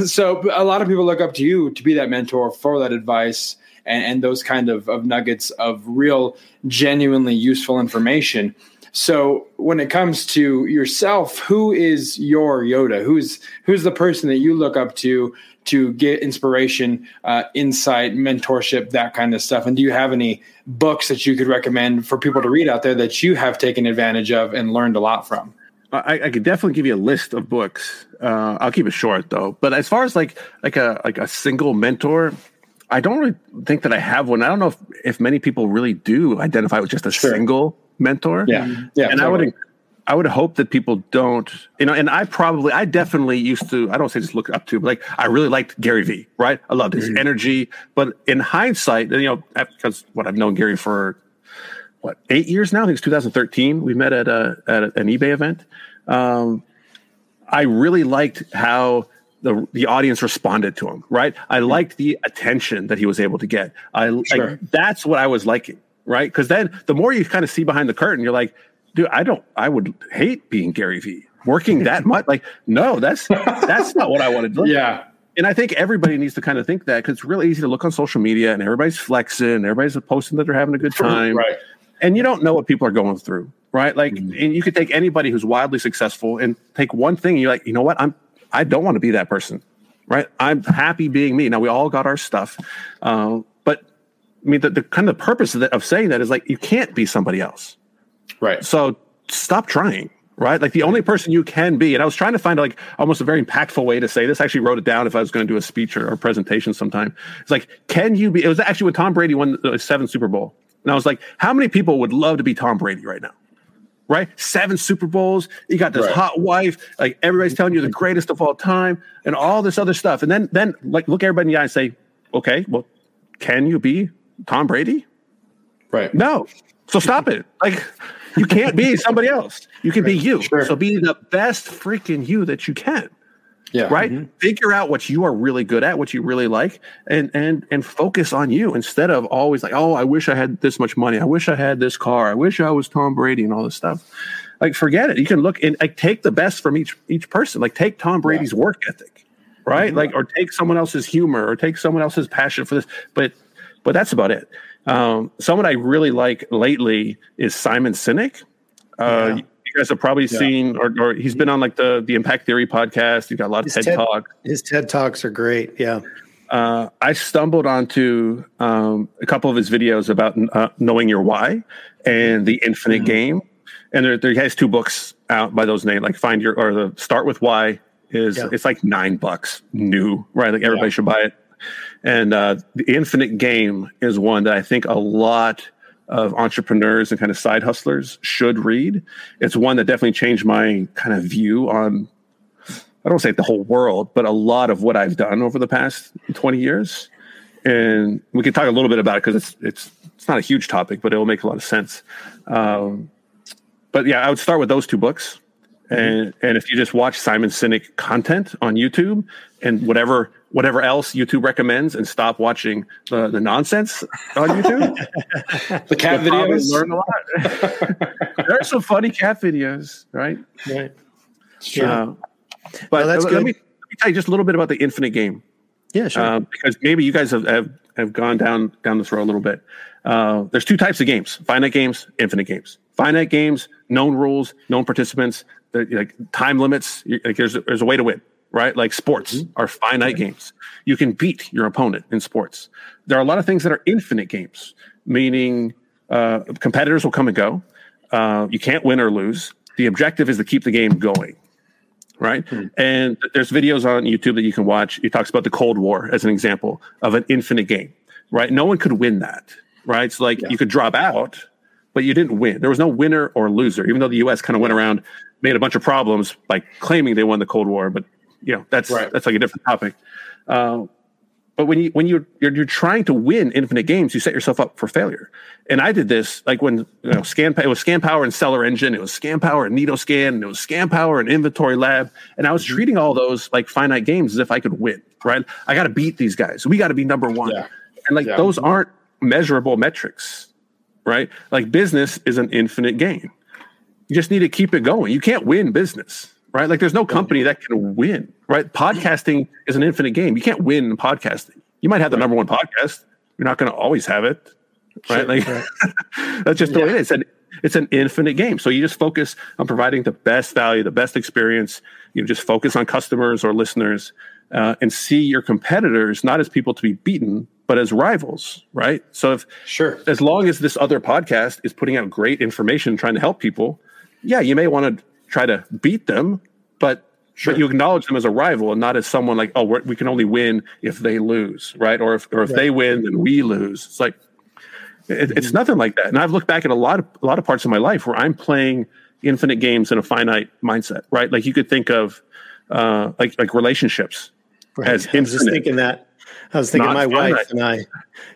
so a lot of people look up to you to be that mentor for that advice. and, and those kind of, of nuggets of real, genuinely useful information. So when it comes to yourself, who is your Yoda? Who's who's the person that you look up to to get inspiration, uh, insight, mentorship, that kind of stuff? And do you have any books that you could recommend for people to read out there that you have taken advantage of and learned a lot from? I, I could definitely give you a list of books. Uh, I'll keep it short though. But as far as like like a like a single mentor, I don't really think that I have one. I don't know if, if many people really do identify with just a sure. single mentor. Yeah, yeah. And totally. I would I would hope that people don't, you know, and I probably, I definitely used to, I don't say just look up to, but like I really liked Gary Vee, right? I loved his mm-hmm. energy. But in hindsight, you know, because what I've known Gary for what, eight years now? I think it's 2013. We met at, a, at an eBay event. Um, I really liked how the the audience responded to him. Right, I mm-hmm. liked the attention that he was able to get. I sure. like that's what I was liking. Right, because then the more you kind of see behind the curtain, you're like, dude, I don't. I would hate being Gary Vee working that much. Like, no, that's that's not what I want to do. Yeah. And I think everybody needs to kind of think that because it's really easy to look on social media and everybody's flexing, everybody's posting that they're having a good time. Right. And you don't know what people are going through right? Like, mm-hmm. and you could take anybody who's wildly successful and take one thing, and you're like, you know what? I'm, I don't want to be that person, right? I'm happy being me. Now we all got our stuff, uh, but I mean, the, the kind of purpose of, that, of saying that is like you can't be somebody else, right? So stop trying. Right, like the only person you can be, and I was trying to find like almost a very impactful way to say this. I actually wrote it down if I was going to do a speech or, or presentation sometime. It's like, can you be? It was actually when Tom Brady won the seventh Super Bowl, and I was like, how many people would love to be Tom Brady right now? right? Seven Super Bowls. You got this right. hot wife. Like everybody's telling you the greatest of all time, and all this other stuff. And then, then like look everybody in the eye and say, okay, well, can you be Tom Brady? Right. No. So stop it. Like you can't be somebody else. You can right. be you. Sure. So be the best freaking you that you can. Yeah. Right. Mm-hmm. Figure out what you are really good at, what you really like, and and and focus on you instead of always like, oh, I wish I had this much money. I wish I had this car. I wish I was Tom Brady and all this stuff. Like, forget it. You can look and like take the best from each each person. Like, take Tom Brady's yeah. work ethic, right? Mm-hmm. Like, or take someone else's humor, or take someone else's passion for this. But but that's about it. Um, someone I really like lately is Simon Sinek. Uh, yeah you guys have probably yeah. seen, or, or, he's been on like the the Impact Theory podcast. He's got a lot of his TED, TED Talks. His TED Talks are great. Yeah. Uh, I stumbled onto um, a couple of his videos about uh, knowing your why and the infinite mm-hmm. game. And there, there, he has two books out by those names, like find your or the start with why is yeah. it's like nine bucks new, right? Like everybody should buy it. And uh, the infinite game is one that I think a lot of entrepreneurs and kind of side hustlers should read. It's one that definitely changed my kind of view on I don't say the whole world, but a lot of what I've done over the past 20 years. And we can talk a little bit about it because it's it's it's not a huge topic, but it will make a lot of sense. Um, but yeah, I would start with those two books. And and if you just watch Simon Sinek content on YouTube and whatever whatever else YouTube recommends and stop watching the, the nonsense on YouTube. the cat videos. Learn a lot. there are some funny cat videos, right? Right. Sure. Uh, but that's let, good. Me, let me tell you just a little bit about the Infinite Game. Yeah, sure. Uh, because maybe you guys have, have, have gone down down this road a little bit. Uh, there's two types of games: finite games, infinite games. Finite games, known rules, known participants, like time limits. Like there's there's a way to win right? Like sports mm-hmm. are finite games. You can beat your opponent in sports. There are a lot of things that are infinite games, meaning uh, competitors will come and go. Uh, you can't win or lose. The objective is to keep the game going, right? Mm-hmm. And there's videos on YouTube that you can watch. It talks about the Cold War as an example of an infinite game, right? No one could win that, right? So like yeah. you could drop out, but you didn't win. There was no winner or loser, even though the U.S. kind of went around, made a bunch of problems by claiming they won the Cold War, but you know that's right. that's like a different topic. Uh, but when you when you're, you're, you're trying to win infinite games, you set yourself up for failure. And I did this like when you know scan it was scan power and SellerEngine, it was scan power and Neatoscan, and it was scan power and Inventory Lab, and I was mm-hmm. treating all those like finite games as if I could win. Right? I got to beat these guys. We got to be number one. Yeah. And like yeah. those aren't measurable metrics, right? Like business is an infinite game. You just need to keep it going. You can't win business right? Like there's no company that can win, right? Podcasting is an infinite game. You can't win in podcasting. You might have the number one podcast, You're not going to always have it, right? Sure, like right. that's just the yeah. way it is. And it's an infinite game. So you just focus on providing the best value, the best experience. You just focus on customers or listeners, uh, and see your competitors not as people to be beaten, but as rivals, right? So if sure, as long as this other podcast is putting out great information, trying to help people, yeah, you may want to try to beat them, but Sure. But you acknowledge them as a rival and not as someone like, oh, we can only win if they lose, right? Or if or if right. they win, then we lose. It's like it, it's mm-hmm. nothing like that. And I've looked back at a lot of a lot of parts of my life where I'm playing infinite games in a finite mindset, right? Like you could think of uh, like like relationships right. as I was just thinking that I was thinking my finite. wife and I,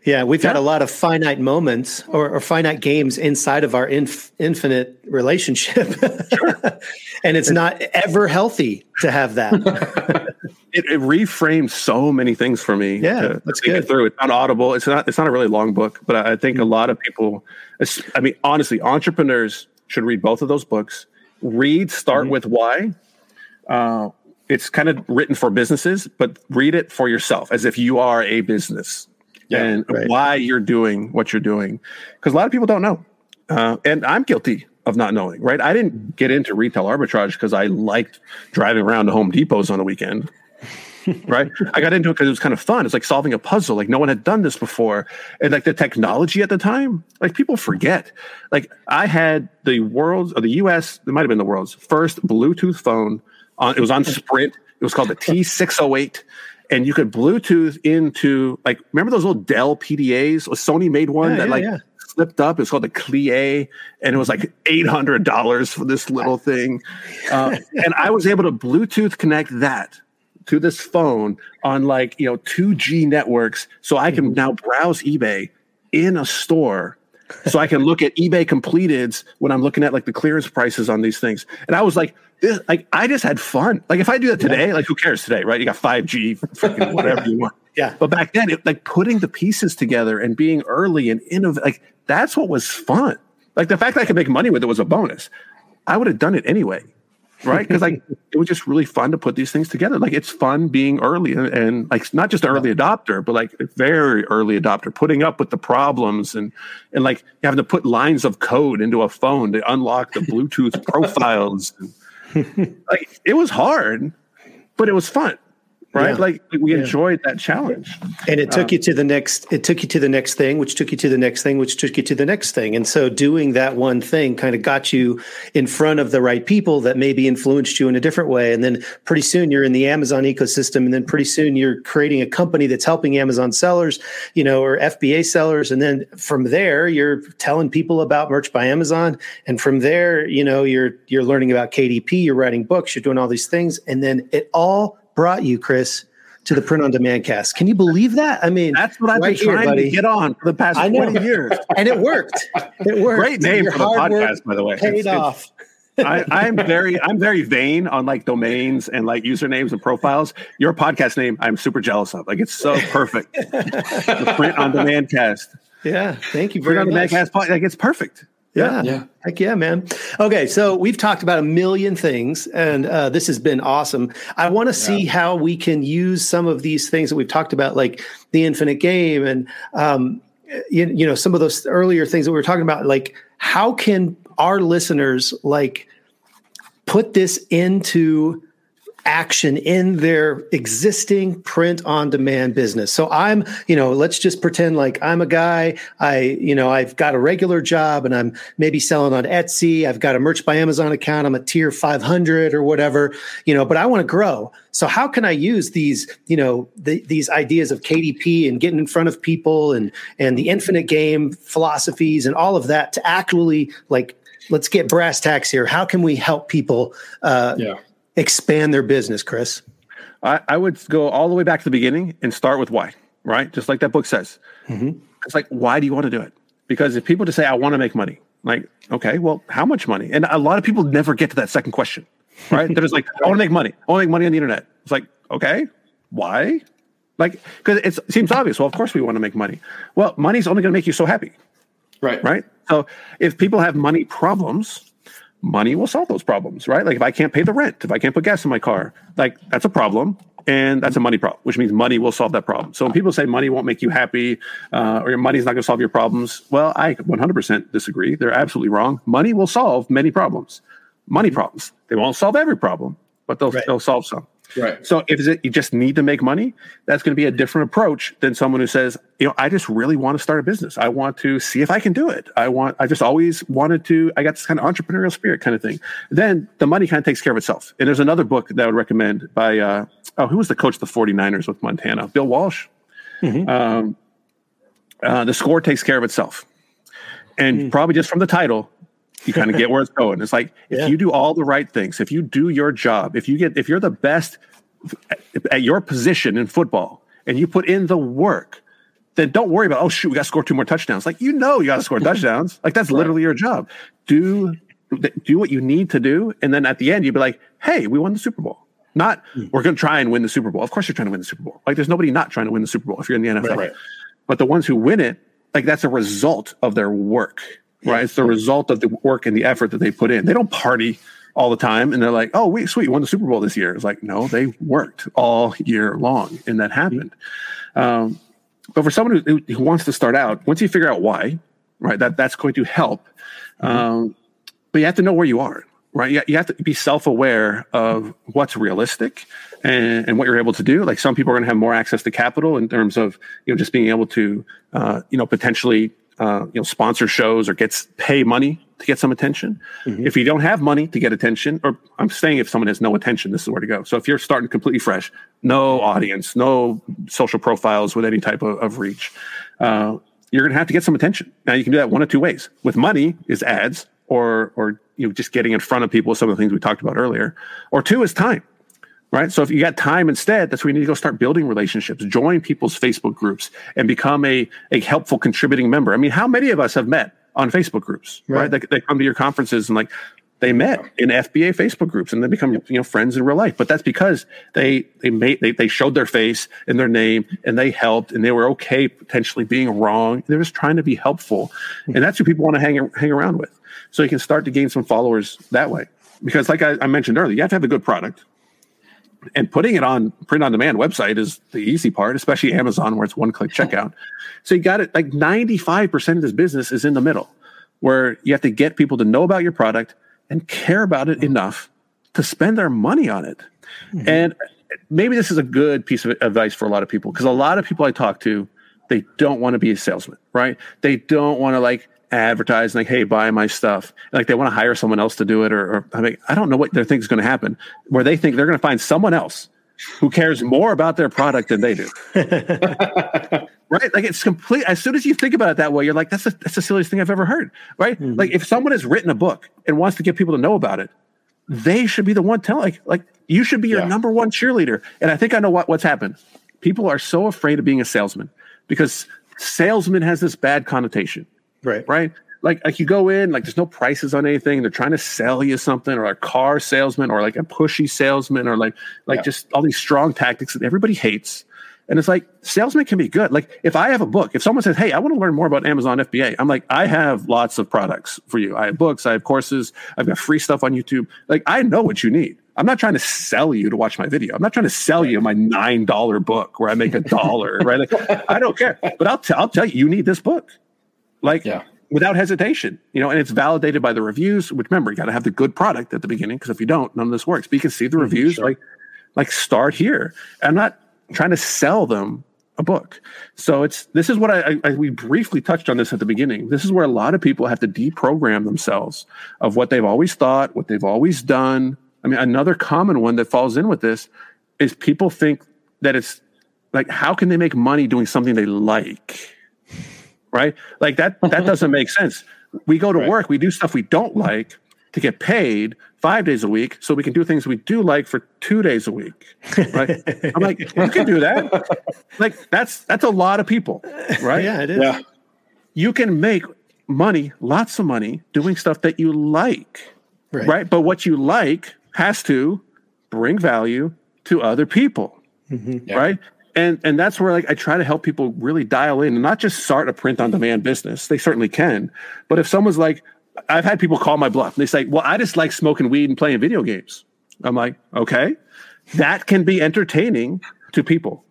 yeah, we've yeah. had a lot of finite moments or, or finite games inside of our inf- infinite relationship. Sure. and it's not ever healthy to have that. it, it reframes so many things for me. Yeah, to, that's to good. It through. It's not audible. It's not, it's not a really long book, but I, I think a lot of people, I mean, honestly, entrepreneurs should read both of those books. Read, start mm-hmm. with why. Uh, it's kind of written for businesses, but read it for yourself as if you are a business yeah, and right. why you're doing what you're doing. Because a lot of people don't know. Uh, and I'm guilty of not knowing, right? I didn't get into retail arbitrage because I liked driving around to Home Depots on a weekend. right? I got into it because it was kind of fun. It's like solving a puzzle. Like no one had done this before. And like the technology at the time, like people forget. Like I had the world's or the US, it might have been the world's first Bluetooth phone on, it was on Sprint. It was called the T608. And you could Bluetooth into like remember those little Dell PDAs? Sony made one yeah, that yeah, like yeah. slipped up. It was called the Clie, and it was like eight hundred dollars for this little thing. Uh, and I was able to Bluetooth connect that to this phone on like you know 2G networks, so I can mm-hmm. now browse eBay in a store so I can look at eBay completeds when I'm looking at like the clearance prices on these things. And I was like, this, like I just had fun. Like if I do that today, yeah. like who cares today, right? You got 5G, whatever you want. Yeah. But back then, it, like putting the pieces together and being early and innovative, like that's what was fun. Like the fact that I could make money with it was a bonus. I would have done it anyway right? Because like it was just really fun to put these things together. Like it's fun being early and, and like not just an early adopter, but like very early adopter, putting up with the problems and and like having to put lines of code into a phone to unlock the Bluetooth profiles. And, like it was hard, but it was fun right? Yeah. Like we yeah. enjoyed that challenge. And it took um, you to the next it took you to the next thing, which took you to the next thing, which took you to the next thing. And so doing that one thing kind of got you in front of the right people that maybe influenced you in a different way. And then pretty soon you're in the Amazon ecosystem and then pretty soon you're creating a company that's helping Amazon sellers, you know, or FBA sellers and then from there you're telling people about merch by Amazon and from there, you know, you're you're learning about KDP, you're writing books, you're doing all these things and then it all brought you, Chris, to the print on demand cast. Can you believe that? I mean, that's what I've right been trying here, to get on for the past 20 years. and it worked. It worked. Great name for the podcast, by the way. Paid it's, off. I, I'm very, I'm very vain on like domains and like usernames and profiles. Your podcast name, I'm super jealous of. Like it's so perfect. the print on demand cast. Yeah, thank you very print much. on demand cast, like it's perfect. Yeah. yeah. Heck yeah, man. Okay. So we've talked about a million things and uh, this has been awesome. I want to yeah. see how we can use some of these things that we've talked about, like the infinite game and, um, you, you know, some of those earlier things that we were talking about. Like, how can our listeners like put this into action in their existing print on demand business. So I'm, you know, let's just pretend like I'm a guy, I, you know, I've got a regular job and I'm maybe selling on Etsy, I've got a merch by Amazon account, I'm a tier 500 or whatever, you know, but I want to grow. So how can I use these, you know, the, these ideas of KDP and getting in front of people and and the infinite game philosophies and all of that to actually like let's get brass tacks here. How can we help people uh, yeah expand their business, Chris? I, I, would go all the way back to the beginning and start with why, right? Just like that book says. Mm-hmm. It's like, why do you want to do it? Because if people just say, I want to make money, like, okay, well, how much money? And a lot of people never get to that second question, right? They're just like, I want to make money. I want to make money on the internet. It's like, okay, why? Like, because it seems obvious. Well, of course we want to make money. Well, money's only going to make you so happy. Right. Right. So if people have money problems, money will solve those problems, right? Like if I can't pay the rent, if I can't put gas in my car, like that's a problem. and that's a money problem, which means money will solve that problem. So when people say money won't make you happy uh, or your money's not going to solve your problems, well, I 100% disagree. They're absolutely wrong. Money will solve many problems, money problems. They won't solve every problem, but they'll right. they'll solve some. Right. So if it, you just need to make money, that's going to be a different approach than someone who says, you know, I just really want to start a business. I want to see if I can do it. I want, I just always wanted to, I got this kind of entrepreneurial spirit kind of thing. Then the money kind of takes care of itself. And there's another book that I would recommend by, uh, oh, who was the coach of the 49ers with Montana? Bill Walsh. Mm-hmm. Um, uh, the score takes care of itself. And mm-hmm. probably just from the title, you kind of get where it's going. It's like if yeah. you do all the right things, if you do your job, if you get if you're the best at your position in football and you put in the work, then don't worry about oh shoot we got to score two more touchdowns. Like you know you got to score touchdowns. Like that's right. literally your job. Do do what you need to do, and then at the end you'd be like, hey, we won the Super Bowl. Not mm. we're going to try and win the Super Bowl. Of course you're trying to win the Super Bowl. Like there's nobody not trying to win the Super Bowl if you're in the NFL. Right, right. But the ones who win it, like that's a result of their work right? It's the result of the work and the effort that they put in. They don't party all the time and they're like, oh, wait, sweet, won the Super Bowl this year. It's like, no, they worked all year long and that happened. Um, but for someone who, who, wants to start out, once you figure out why, right, that that's going to help. Mm-hmm. Um, but you have to know where you are, right? You, you have to be self aware of what's realistic and, and, what you're able to do. Like some people are going to have more access to capital in terms of, you know, just being able to, uh, you know, potentially uh, you know sponsor shows or gets pay money to get some attention. Mm-hmm. If you don't have money to get attention, or I'm saying if someone has no attention, this is where to go. So if you're starting completely fresh, no audience, no social profiles with any type of, of reach, uh, you're going to have to get some attention. Now you can do that one of two ways. With money is ads, or or you know just getting in front of people some of the things we talked about earlier, or two is time right? So if you got time instead, that's where you need to go start building relationships, join people's Facebook groups, and become a, a helpful contributing member. I mean, how many of us have met on Facebook groups, right? right? They, they come to your conferences and like they met in FBA Facebook groups and they become you know friends in real life. But that's because they they made they, they showed their face and their name and they helped and they were okay potentially being wrong. They're just trying to be helpful, and that's who people want to hang hang around with. So you can start to gain some followers that way. Because like I, I mentioned earlier, you have to have a good product and putting it on print on demand website is the easy part, especially Amazon where it's one click checkout. So you got it like 95% of this business is in the middle where you have to get people to know about your product and care about it enough to spend their money on it. Mm-hmm. And maybe this is a good piece of advice for a lot of people because a lot of people I talk to, they don't want to be a salesman, right? They don't want to like advertise like, hey, buy my stuff. Like they want to hire someone else to do it, or, or I mean, I don't know what they think is going to happen. Where they think they're going to find someone else who cares more about their product than they do. right? Like it's complete. As soon as you think about it that way, you're like, that's a, that's the silliest thing I've ever heard. Right? Mm-hmm. Like if someone has written a book and wants to get people to know about it, they should be the one telling. Like, like you should be your yeah. number one cheerleader. And I think I know what, what's happened. People are so afraid of being a salesman because salesman has this bad connotation. Right. Right. Like, like you go in, like there's no prices on anything. They're trying to sell you something, or a car salesman, or like a pushy salesman, or like like yeah. just all these strong tactics that everybody hates. And it's like salesman can be good. Like if I have a book, if someone says, "Hey, I want to learn more about Amazon FBA," I'm like, I have lots of products for you. I have books, I have courses, I've got free stuff on YouTube. Like I know what you need. I'm not trying to sell you to watch my video. I'm not trying to sell you my nine dollar book where I make a dollar. right? Like, I don't care. But I'll t- I'll tell you, you need this book. Like, yeah. without hesitation, you know, and it's validated by the reviews. Which remember, you got to have the good product at the beginning because if you don't, none of this works. But you can see the mm-hmm, reviews. Sure. Like, like start here. I'm not trying to sell them a book. So it's this is what I, I, we briefly touched on this at the beginning. This is where a lot of people have to deprogram themselves of what they've always thought, what they've always done. I mean, another common one that falls in with this is people think that it's like how can they make money doing something they like? Right? Like that that doesn't make sense. We go to right. work, we do stuff we don't like to get paid five days a week, so we can do things we do like for two days a week. Right? I'm like, you can do that. Like that's that's a lot of people, right? Yeah, it is. Yeah. You can make money, lots of money, doing stuff that you like. Right. right? But what you like has to bring value to other people. Mm-hmm. Yeah. Right and and that's where like I try to help people really dial in and not just start a print on demand business. They certainly can, but if someone's like, I've had people call my bluff. And they say, "Well, I just like smoking weed and playing video games." I'm like, "Okay, that can be entertaining to people.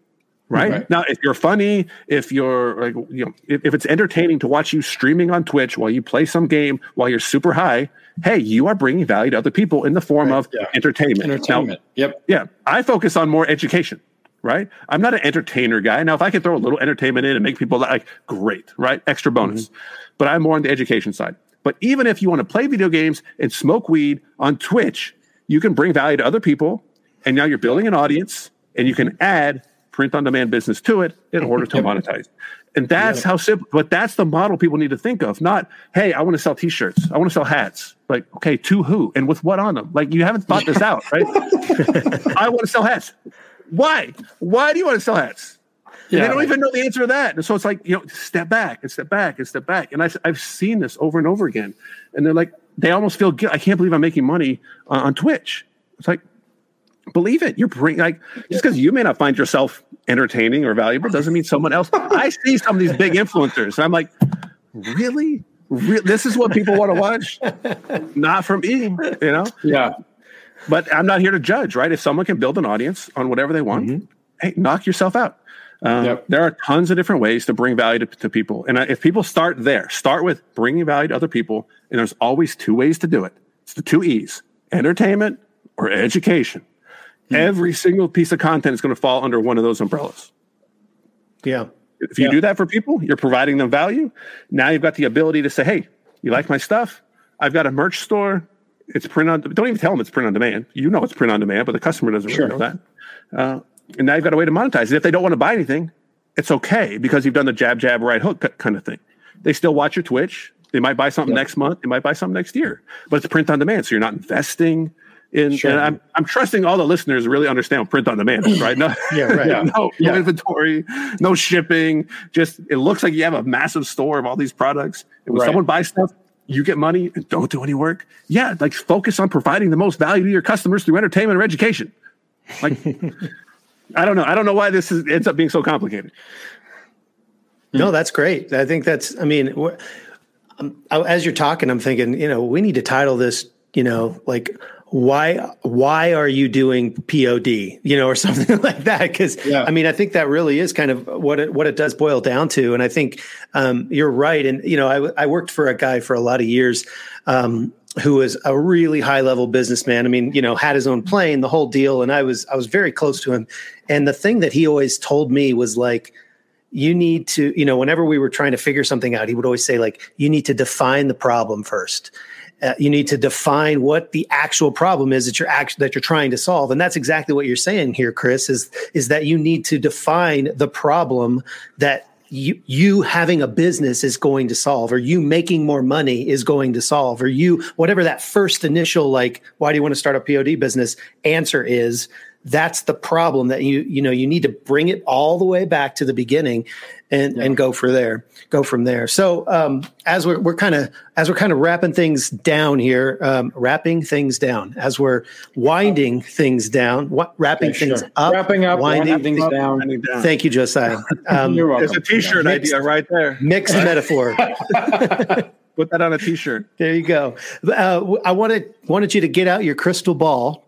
Right? right? now if you're funny if you're like you know if, if it's entertaining to watch you streaming on twitch while you play some game while you're super high hey you are bringing value to other people in the form right, of yeah. entertainment entertainment now, yep yeah i focus on more education right i'm not an entertainer guy now if i can throw a little entertainment in and make people like great right extra bonus mm-hmm. but i'm more on the education side but even if you want to play video games and smoke weed on twitch you can bring value to other people and now you're building an audience and you can add print on demand business to it in order to monetize. And that's yeah. how simple, but that's the model people need to think of. Not, hey, I want to sell t shirts. I want to sell hats. Like, okay, to who and with what on them? Like, you haven't thought this out, right? I want to sell hats. Why? Why do you want to sell hats? Yeah. they don't even know the answer to that. And so it's like, you know, step back and step back and step back. And I've, I've seen this over and over again. And they're like, they almost feel, good. I can't believe I'm making money on, on Twitch. It's like, believe it. You're bring like just because you may not find yourself entertaining or valuable doesn't mean someone else. I see some of these big influencers, and I'm like, really? Re- this is what people want to watch? not from me, you know? Yeah. But I'm not here to judge, right? If someone can build an audience on whatever they want, mm-hmm. hey, knock yourself out. Um, yep. There are tons of different ways to bring value to, to people. And if people start there, start with bringing value to other people, and there's always two ways to do it. It's the two E's entertainment or education. Hmm. Every single piece of content is going to fall under one of those umbrellas. Yeah. If you yeah. do that for people, you're providing them value. Now you've got the ability to say, hey, you like my stuff? I've got a merch store. It's print on. Don't even tell them it's print on demand. You know it's print on demand, but the customer doesn't sure. really know that. Uh, and now you've got a way to monetize it. If they don't want to buy anything, it's okay because you've done the jab, jab, right hook kind of thing. They still watch your Twitch. They might buy something next month. They might buy something next year, but it's print on demand. So you're not investing in, sure. and I'm, I'm trusting all the listeners really understand print on demand, right? No, yeah, right. no, no yeah. inventory, no shipping. Just it looks like you have a massive store of all these products. And when right. someone buys stuff, you get money and don't do any work. Yeah, like focus on providing the most value to your customers through entertainment or education. Like, I don't know. I don't know why this is, ends up being so complicated. No, that's great. I think that's. I mean, um, as you're talking, I'm thinking, you know, we need to title this, you know, like why why are you doing pod you know or something like that? Because yeah. i mean i think that really is kind of what it what it does boil down to. And i think um, you're right. And you know I, I worked for a guy for a lot of years um, who was a really high level businessman. I mean you know had his own plane the whole deal. And i was i was very close to him. And the thing that he always told me was like you need to you know whenever we were trying to figure something out he would always say like you need to define the problem first uh, you need to define what the actual problem is that you're act- that you're trying to solve, and that's exactly what you're saying here, Chris. Is is that you need to define the problem that you, you having a business is going to solve, or you making more money is going to solve, or you whatever that first initial like, why do you want to start a POD business? Answer is that's the problem that you you know you need to bring it all the way back to the beginning and yeah. and go for there go from there so um, as we're, we're kind of as we're kind of wrapping things down here um, wrapping things down as we're winding things down what wrapping okay, things sure. up wrapping up winding things up, down. down. thank you josiah um, You're welcome. there's a t-shirt mixed, idea right there mixed metaphor put that on a t-shirt there you go uh, i wanted wanted you to get out your crystal ball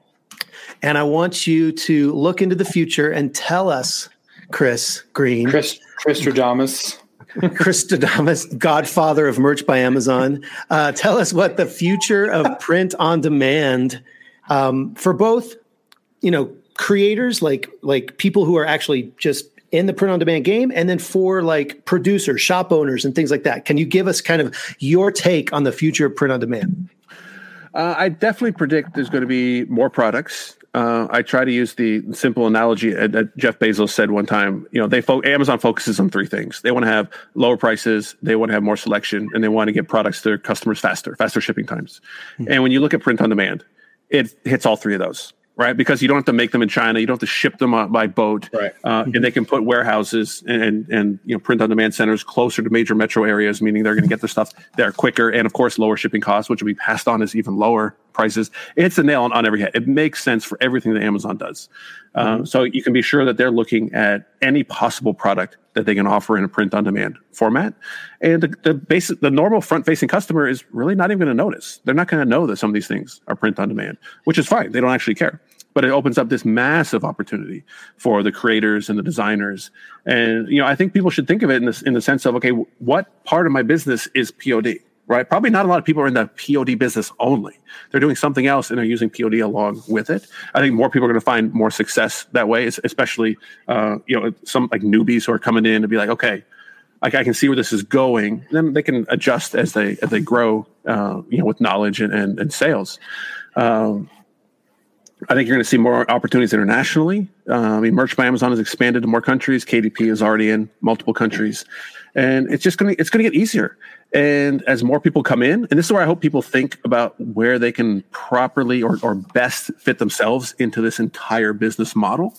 and I want you to look into the future and tell us, Chris Green. Chris Christodamus. Christodamus, godfather of merch by Amazon. Uh, tell us what the future of print on demand um, for both, you know, creators like like people who are actually just in the print on demand game and then for like producers shop owners and things like that can you give us kind of your take on the future of print on demand uh, i definitely predict there's going to be more products uh, I try to use the simple analogy that Jeff Bezos said one time. You know, they fo- Amazon focuses on three things. They want to have lower prices, they want to have more selection, and they want to get products to their customers faster, faster shipping times. Mm-hmm. And when you look at print on demand, it hits all three of those right? Because you don't have to make them in China, you don't have to ship them by boat, right? Uh, mm-hmm. And they can put warehouses and, and, and you know print on demand centers closer to major metro areas, meaning they're going to get their stuff there quicker, and of course lower shipping costs, which will be passed on as even lower prices. It's a nail on, on every head. It makes sense for everything that Amazon does. Um, mm-hmm. so you can be sure that they're looking at any possible product that they can offer in a print on demand format. And the, the basic, the normal front facing customer is really not even going to notice. They're not going to know that some of these things are print on demand, which is fine. They don't actually care. But it opens up this massive opportunity for the creators and the designers. And you know, I think people should think of it in this in the sense of okay, what part of my business is POD? Right? Probably not a lot of people are in the POD business only. They're doing something else and they're using POD along with it. I think more people are going to find more success that way, especially uh, you know some like newbies who are coming in to be like, okay, like I can see where this is going. Then they can adjust as they as they grow, uh, you know, with knowledge and and, and sales. Um, I think you're going to see more opportunities internationally. Uh, I mean, Merch by Amazon has expanded to more countries. KDP is already in multiple countries, and it's just going to it's going to get easier. And as more people come in, and this is where I hope people think about where they can properly or, or best fit themselves into this entire business model,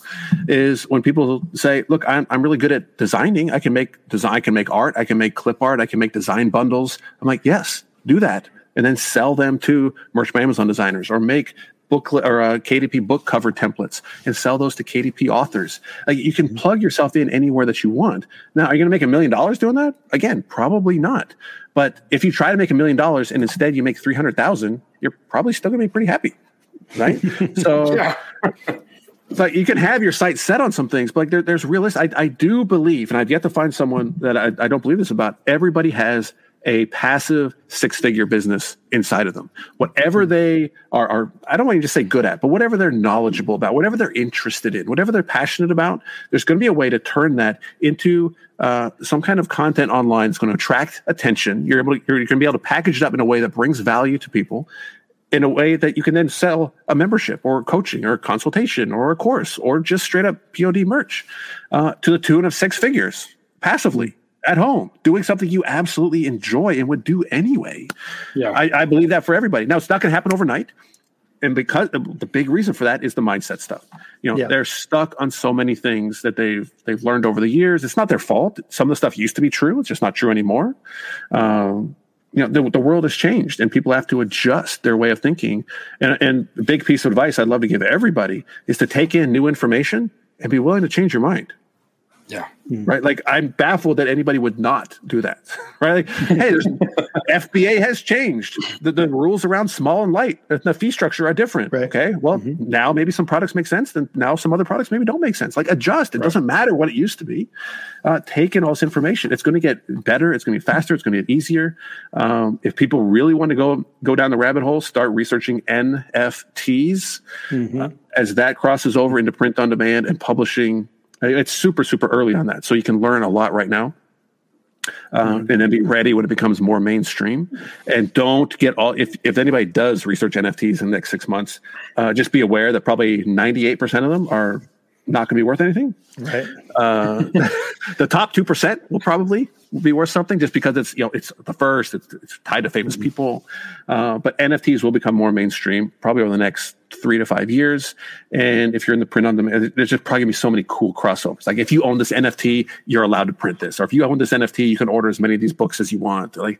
is when people say, "Look, I'm I'm really good at designing. I can make design. I can make art. I can make clip art. I can make design bundles." I'm like, "Yes, do that." and then sell them to Merch by Amazon designers or make book or uh, KDP book cover templates and sell those to KDP authors. Like you can mm-hmm. plug yourself in anywhere that you want. Now, are you going to make a million dollars doing that? Again, probably not. But if you try to make a million dollars and instead you make 300,000, you're probably still going to be pretty happy. Right. so, but you can have your sight set on some things, but like there, there's realistic. I, I do believe, and I've yet to find someone that I, I don't believe this about. Everybody has a passive six figure business inside of them. Whatever hmm. they are, are, I don't want you to just say good at, but whatever they're knowledgeable about, whatever they're interested in, whatever they're passionate about, there's going to be a way to turn that into uh, some kind of content online that's going to attract attention. You're able to, you're going to be able to package it up in a way that brings value to people in a way that you can then sell a membership or coaching or a consultation or a course or just straight up POD merch uh, to the tune of six figures passively at home doing something you absolutely enjoy and would do anyway. Yeah, I, I believe that for everybody. Now it's not going to happen overnight, and because the big reason for that is the mindset stuff. You know, yeah. they're stuck on so many things that they've they've learned over the years. It's not their fault. Some of the stuff used to be true. It's just not true anymore. Um, you know, the, the world has changed, and people have to adjust their way of thinking. And, and a big piece of advice I'd love to give everybody is to take in new information and be willing to change your mind. Yeah. Mm-hmm. Right. Like I'm baffled that anybody would not do that. Right. Like, hey, FBA has changed. The, the, rules around small and light, the fee structure are different. Right. Okay. Well, mm-hmm. now maybe some products make sense. Then now some other products maybe don't make sense. Like adjust. It right. doesn't matter what it used to be. Uh, take in all this information. It's going to get better. It's going to be faster. It's going to get easier. Um, if people really want to go go down the rabbit hole, start researching NFTs mm-hmm. uh, as that crosses over into print on demand and publishing it's super, super early on that. So you can learn a lot right now. Uh, and then be ready when it becomes more mainstream. And don't get all if if anybody does research NFTs in the next six months, uh, just be aware that probably ninety eight percent of them are not going to be worth anything. Right. Uh, the top two percent will probably be worth something just because it's you know it's the first. It's, it's tied to famous mm-hmm. people. Uh, but NFTs will become more mainstream probably over the next three to five years. And if you're in the print on demand, there's just probably gonna be so many cool crossovers. Like if you own this NFT, you're allowed to print this, or if you own this NFT, you can order as many of these books as you want. Like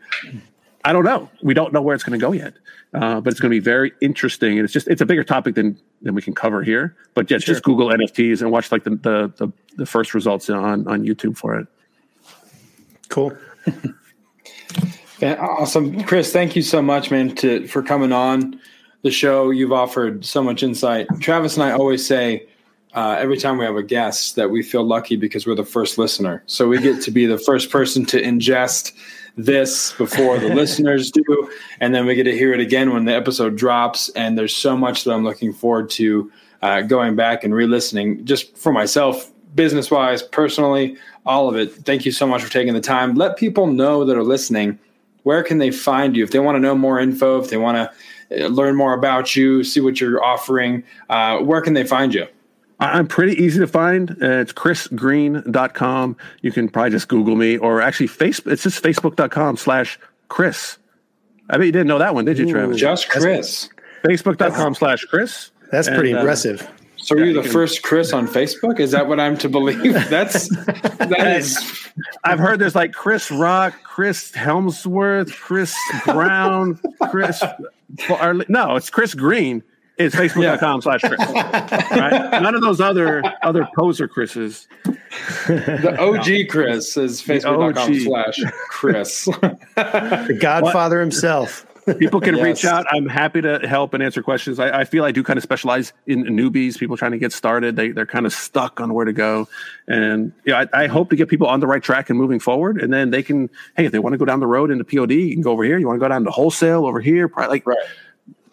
I don't know. We don't know where it's going to go yet, uh, but it's going to be very interesting. And it's just it's a bigger topic than than we can cover here. But yeah, sure. just Google NFTs and watch like the, the the the first results on on YouTube for it. Cool. awesome, Chris. Thank you so much, man, to for coming on the show. You've offered so much insight. Travis and I always say uh, every time we have a guest that we feel lucky because we're the first listener. So we get to be the first person to ingest this before the listeners do, and then we get to hear it again when the episode drops. And there's so much that I'm looking forward to uh, going back and re-listening, just for myself, business wise, personally, all of it. Thank you so much for taking the time. Let people know that are listening. Where can they find you if they want to know more info? If they want to uh, learn more about you, see what you're offering, uh, where can they find you? I'm pretty easy to find. Uh, it's chrisgreen.com. You can probably just Google me or actually Facebook. It's just facebook.com slash Chris. I bet you didn't know that one, did you, Travis? Just Chris. Facebook.com slash Chris. That's pretty and, uh, impressive. Uh, so yeah, you're the you first Chris on Facebook? Is that what I'm to believe? That's that is. I've heard there's like Chris Rock, Chris Hemsworth, Chris Brown, Chris. No, it's Chris Green. It's facebook.com slash Chris. Right? None of those other other poser Chris's. The OG Chris is facebook.com slash Chris. the Godfather himself. people can yes. reach out. I'm happy to help and answer questions. I, I, feel I do kind of specialize in newbies, people trying to get started. They they're kind of stuck on where to go, and yeah, I, I, hope to get people on the right track and moving forward. And then they can, hey, if they want to go down the road into POD, you can go over here. You want to go down to wholesale over here, like right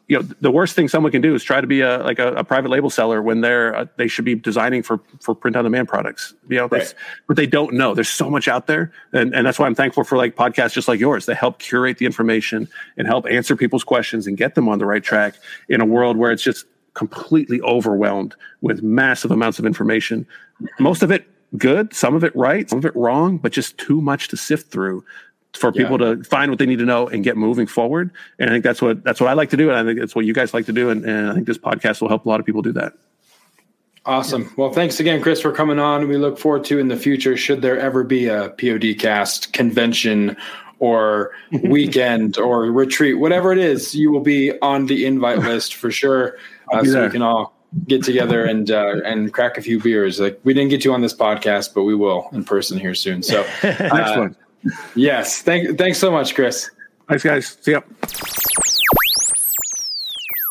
you know the worst thing someone can do is try to be a like a, a private label seller when they're uh, they should be designing for for print on demand products. You know right. but they don't know. There's so much out there and and that's why i'm thankful for like podcasts just like yours that help curate the information and help answer people's questions and get them on the right track in a world where it's just completely overwhelmed with massive amounts of information. Most of it good some of it right some of it wrong but just too much to sift through for people yeah. to find what they need to know and get moving forward. And I think that's what that's what I like to do, and I think that's what you guys like to do. And, and I think this podcast will help a lot of people do that. Awesome. Well, thanks again, Chris, for coming on. We look forward to in the future, should there ever be a PODcast convention or weekend or retreat, whatever it is, you will be on the invite list for sure. Uh, so we can all get together and uh, and crack a few beers. Like we didn't get you on this podcast, but we will in person here soon. So uh, excellent yes. Thank, thanks so much, Chris. Thanks, guys. See ya.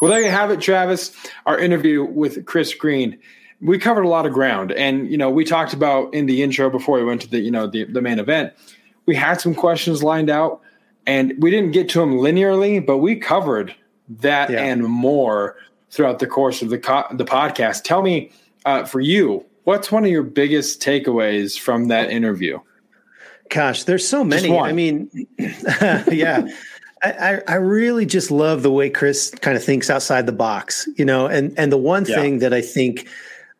Well, there you have it, Travis. Our interview with Chris Green. We covered a lot of ground, and you know, we talked about in the intro before we went to the you know the, the main event. We had some questions lined out, and we didn't get to them linearly, but we covered that yeah. and more throughout the course of the co- the podcast. Tell me, uh, for you, what's one of your biggest takeaways from that interview? Gosh, there's so many. I mean, yeah. I, I really just love the way Chris kind of thinks outside the box, you know, and and the one yeah. thing that I think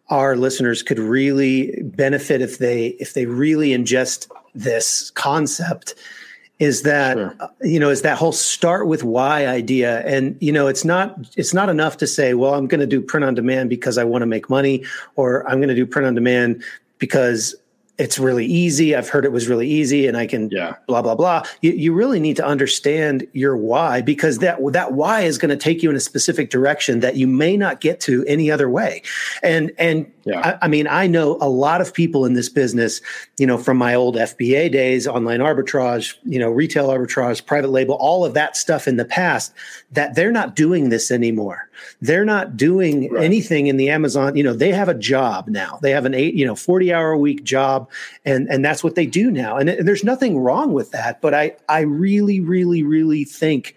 our listeners could really benefit if they if they really ingest this concept is that sure. uh, you know is that whole start with why idea and you know it's not it's not enough to say well i'm going to do print on demand because i want to make money or i'm going to do print on demand because it's really easy. I've heard it was really easy and I can yeah. blah, blah, blah. You, you really need to understand your why because that, that why is going to take you in a specific direction that you may not get to any other way. And, and yeah. I, I, mean, I know a lot of people in this business, you know, from my old FBA days, online arbitrage, you know, retail arbitrage, private label, all of that stuff in the past that they're not doing this anymore. They're not doing right. anything in the Amazon, you know, they have a job now. They have an eight, you know, 40 hour a week job and and that's what they do now. And, and there's nothing wrong with that, but I I really really really think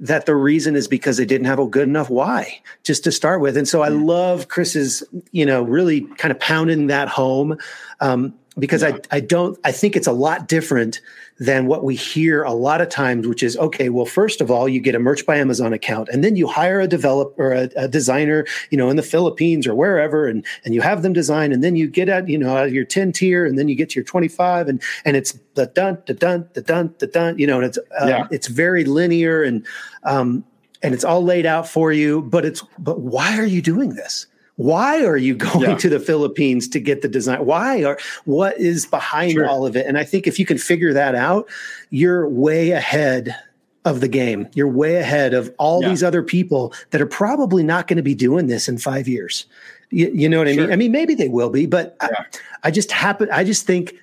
that the reason is because they didn't have a good enough why just to start with. And so I love Chris's, you know, really kind of pounding that home. Um, because yeah. I, I don't I think it's a lot different than what we hear a lot of times, which is okay. Well, first of all, you get a Merch by Amazon account, and then you hire a developer or a, a, designer, you know, in the Philippines or wherever, and and you have them design, and then you get at you know out of your ten tier, and then you get to your twenty five, and and it's the dun the dun the dun the dun, you know, and it's uh, yeah. it's very linear and um and it's all laid out for you. But it's but why are you doing this? Why are you going yeah. to the Philippines to get the design? Why are what is behind sure. all of it? And I think if you can figure that out, you're way ahead of the game. You're way ahead of all yeah. these other people that are probably not going to be doing this in five years. You, you know what I sure. mean? I mean, maybe they will be, but yeah. I, I just happen. I just think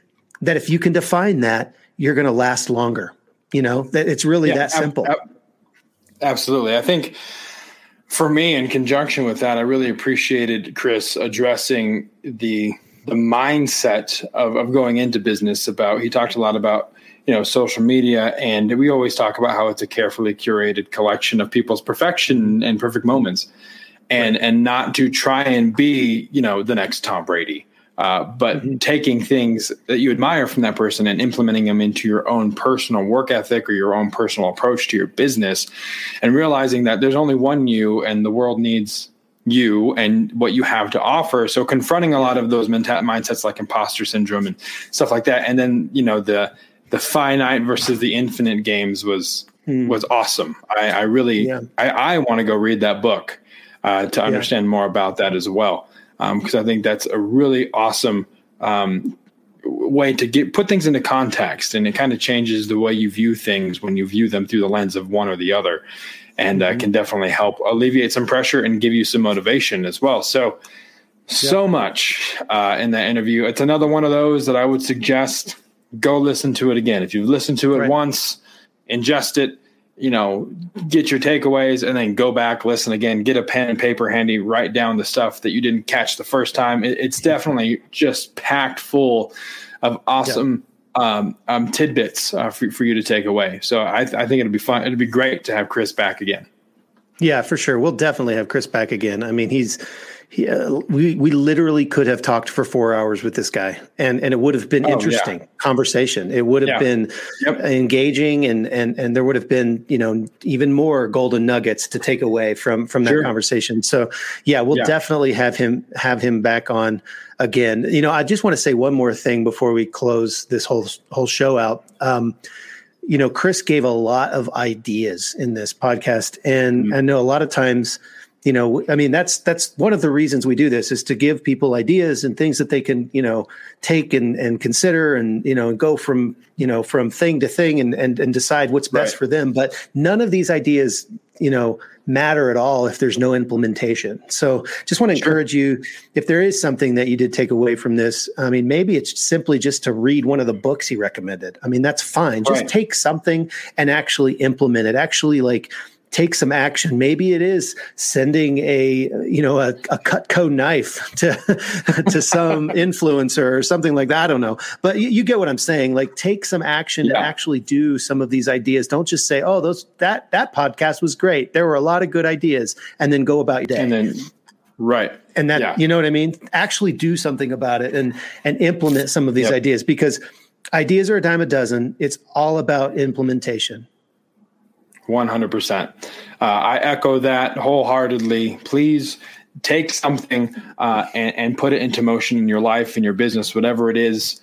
that if you can define that, you're going to last longer. You know that it's really that simple. Ab- ab- absolutely, I think for me, in conjunction with that, I really appreciated Chris addressing the the mindset of, of going into business. About he talked a lot about you know social media, and we always talk about how it's a carefully curated collection of people's perfection and perfect moments, and right. and not to try and be you know the next Tom Brady uh, but mm-hmm. taking things that you admire from that person and implementing them into your own personal work ethic or your own personal approach to your business and realizing that there's only one you and the world needs you and what you have to offer so confronting a lot of those menta- mindsets like imposter syndrome and stuff like that and then you know the the finite versus the infinite games was mm. was awesome i, I really yeah. i, I want to go read that book uh, to understand yeah. more about that as well because um, I think that's a really awesome um, way to get put things into context, and it kind of changes the way you view things when you view them through the lens of one or the other, and uh, mm-hmm. can definitely help alleviate some pressure and give you some motivation as well. So, so yep. much uh, in that interview. It's another one of those that I would suggest go listen to it again. If you've listened to it right. once, ingest it you know, get your takeaways and then go back, listen again, get a pen and paper handy, write down the stuff that you didn't catch the first time. It, it's definitely just packed full of awesome yeah. um, um, tidbits uh, for, for you to take away. So I, I think it'd be fun. It'd be great to have Chris back again. Yeah, for sure. We'll definitely have Chris back again. I mean, he's he, uh, we we literally could have talked for four hours with this guy, and and it would have been oh, interesting yeah. conversation. It would have yeah. been yep. engaging, and and and there would have been you know even more golden nuggets to take away from from that sure. conversation. So yeah, we'll yeah. definitely have him have him back on again. You know, I just want to say one more thing before we close this whole whole show out. Um, you know, Chris gave a lot of ideas in this podcast, and mm-hmm. I know a lot of times, you know, I mean, that's that's one of the reasons we do this is to give people ideas and things that they can, you know, take and and consider, and you know, and go from you know from thing to thing and and, and decide what's best right. for them. But none of these ideas, you know, matter at all if there's no implementation. So just want to sure. encourage you if there is something that you did take away from this, I mean maybe it's simply just to read one of the books he recommended. I mean that's fine. Just right. take something and actually implement it. Actually like take some action. Maybe it is sending a you know a, a Cutco knife to to some influencer or something like that. I don't know, but you, you get what I'm saying. Like take some action yeah. to actually do some of these ideas. Don't just say, "Oh, those that that podcast was great. There were a lot of good ideas," and then go about your day. And then right and that yeah. you know what i mean actually do something about it and and implement some of these yep. ideas because ideas are a dime a dozen it's all about implementation 100%. Uh, I echo that wholeheartedly. Please take something uh, and, and, put it into motion in your life, in your business, whatever it is,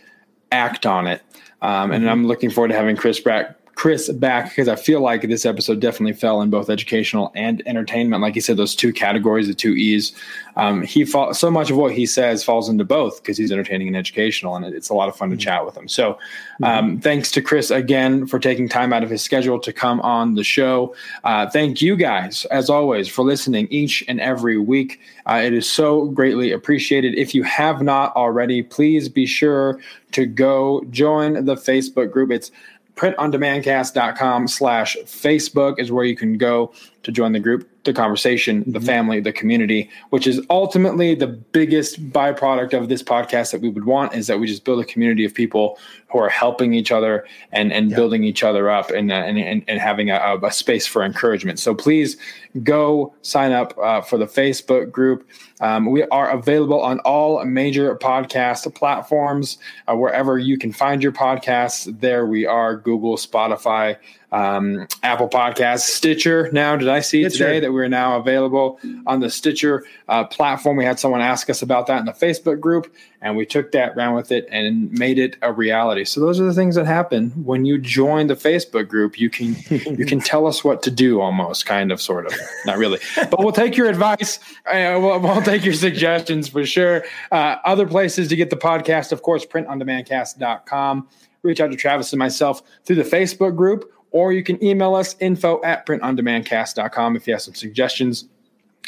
act on it. Um, and I'm looking forward to having Chris back Chris back because I feel like this episode definitely fell in both educational and entertainment. Like he said, those two categories, the two E's. Um, he fall, so much of what he says falls into both because he's entertaining and educational, and it's a lot of fun to mm-hmm. chat with him. So, um, mm-hmm. thanks to Chris again for taking time out of his schedule to come on the show. Uh, thank you guys, as always, for listening each and every week. Uh, it is so greatly appreciated. If you have not already, please be sure to go join the Facebook group. It's printondemandcast.com slash Facebook is where you can go to join the group, the conversation, mm-hmm. the family, the community, which is ultimately the biggest byproduct of this podcast that we would want is that we just build a community of people who are helping each other and, and yeah. building each other up and, uh, and, and, and, having a, a, space for encouragement. So please go sign up uh, for the Facebook group. Um, we are available on all major podcast platforms, uh, wherever you can find your podcasts. There we are Google, Spotify, um, Apple Podcasts, Stitcher. Now, did I see Stitcher. today that we're now available on the Stitcher uh, platform? We had someone ask us about that in the Facebook group, and we took that, ran with it, and made it a reality. So those are the things that happen when you join the Facebook group. You can you can tell us what to do, almost, kind of, sort of, not really, but we'll take your advice. Uh, we'll, we'll, take your suggestions for sure. Uh, other places to get the podcast, of course, printondemandcast.com. Reach out to Travis and myself through the Facebook group or you can email us info at printondemandcast.com if you have some suggestions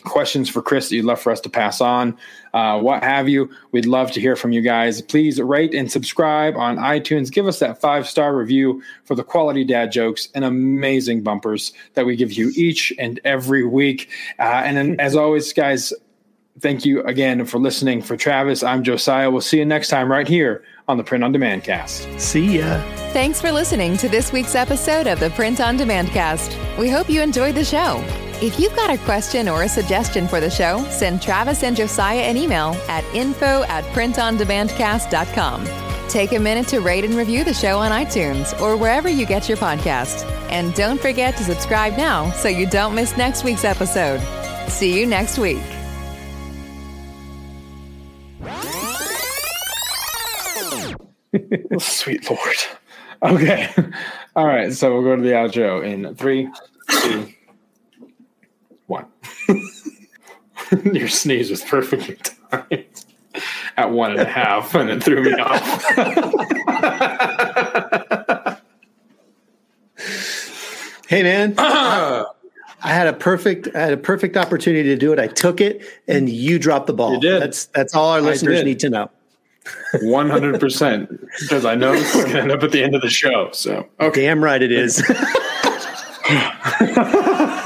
questions for Chris that you'd love for us to pass on, uh, what have you. We'd love to hear from you guys. Please rate and subscribe on iTunes. Give us that five star review for the quality dad jokes and amazing bumpers that we give you each and every week. Uh, and then, as always, guys, thank you again for listening. For Travis, I'm Josiah. We'll see you next time right here on the Print on Demand cast. See ya. Thanks for listening to this week's episode of the Print on Demand cast. We hope you enjoyed the show. If you've got a question or a suggestion for the show, send Travis and Josiah an email at info at printondemandcast.com. Take a minute to rate and review the show on iTunes or wherever you get your podcast. And don't forget to subscribe now so you don't miss next week's episode. See you next week. Sweet Lord. Okay. All right. So we'll go to the outro in three, two, one. Your sneeze was perfectly timed at one and a half, and it threw me off. hey, man. I had a perfect, I had a perfect opportunity to do it. I took it, and you dropped the ball. You did. That's that's all our listeners need to know. One hundred percent, because I know it's going to end up at the end of the show. So okay. damn right it is.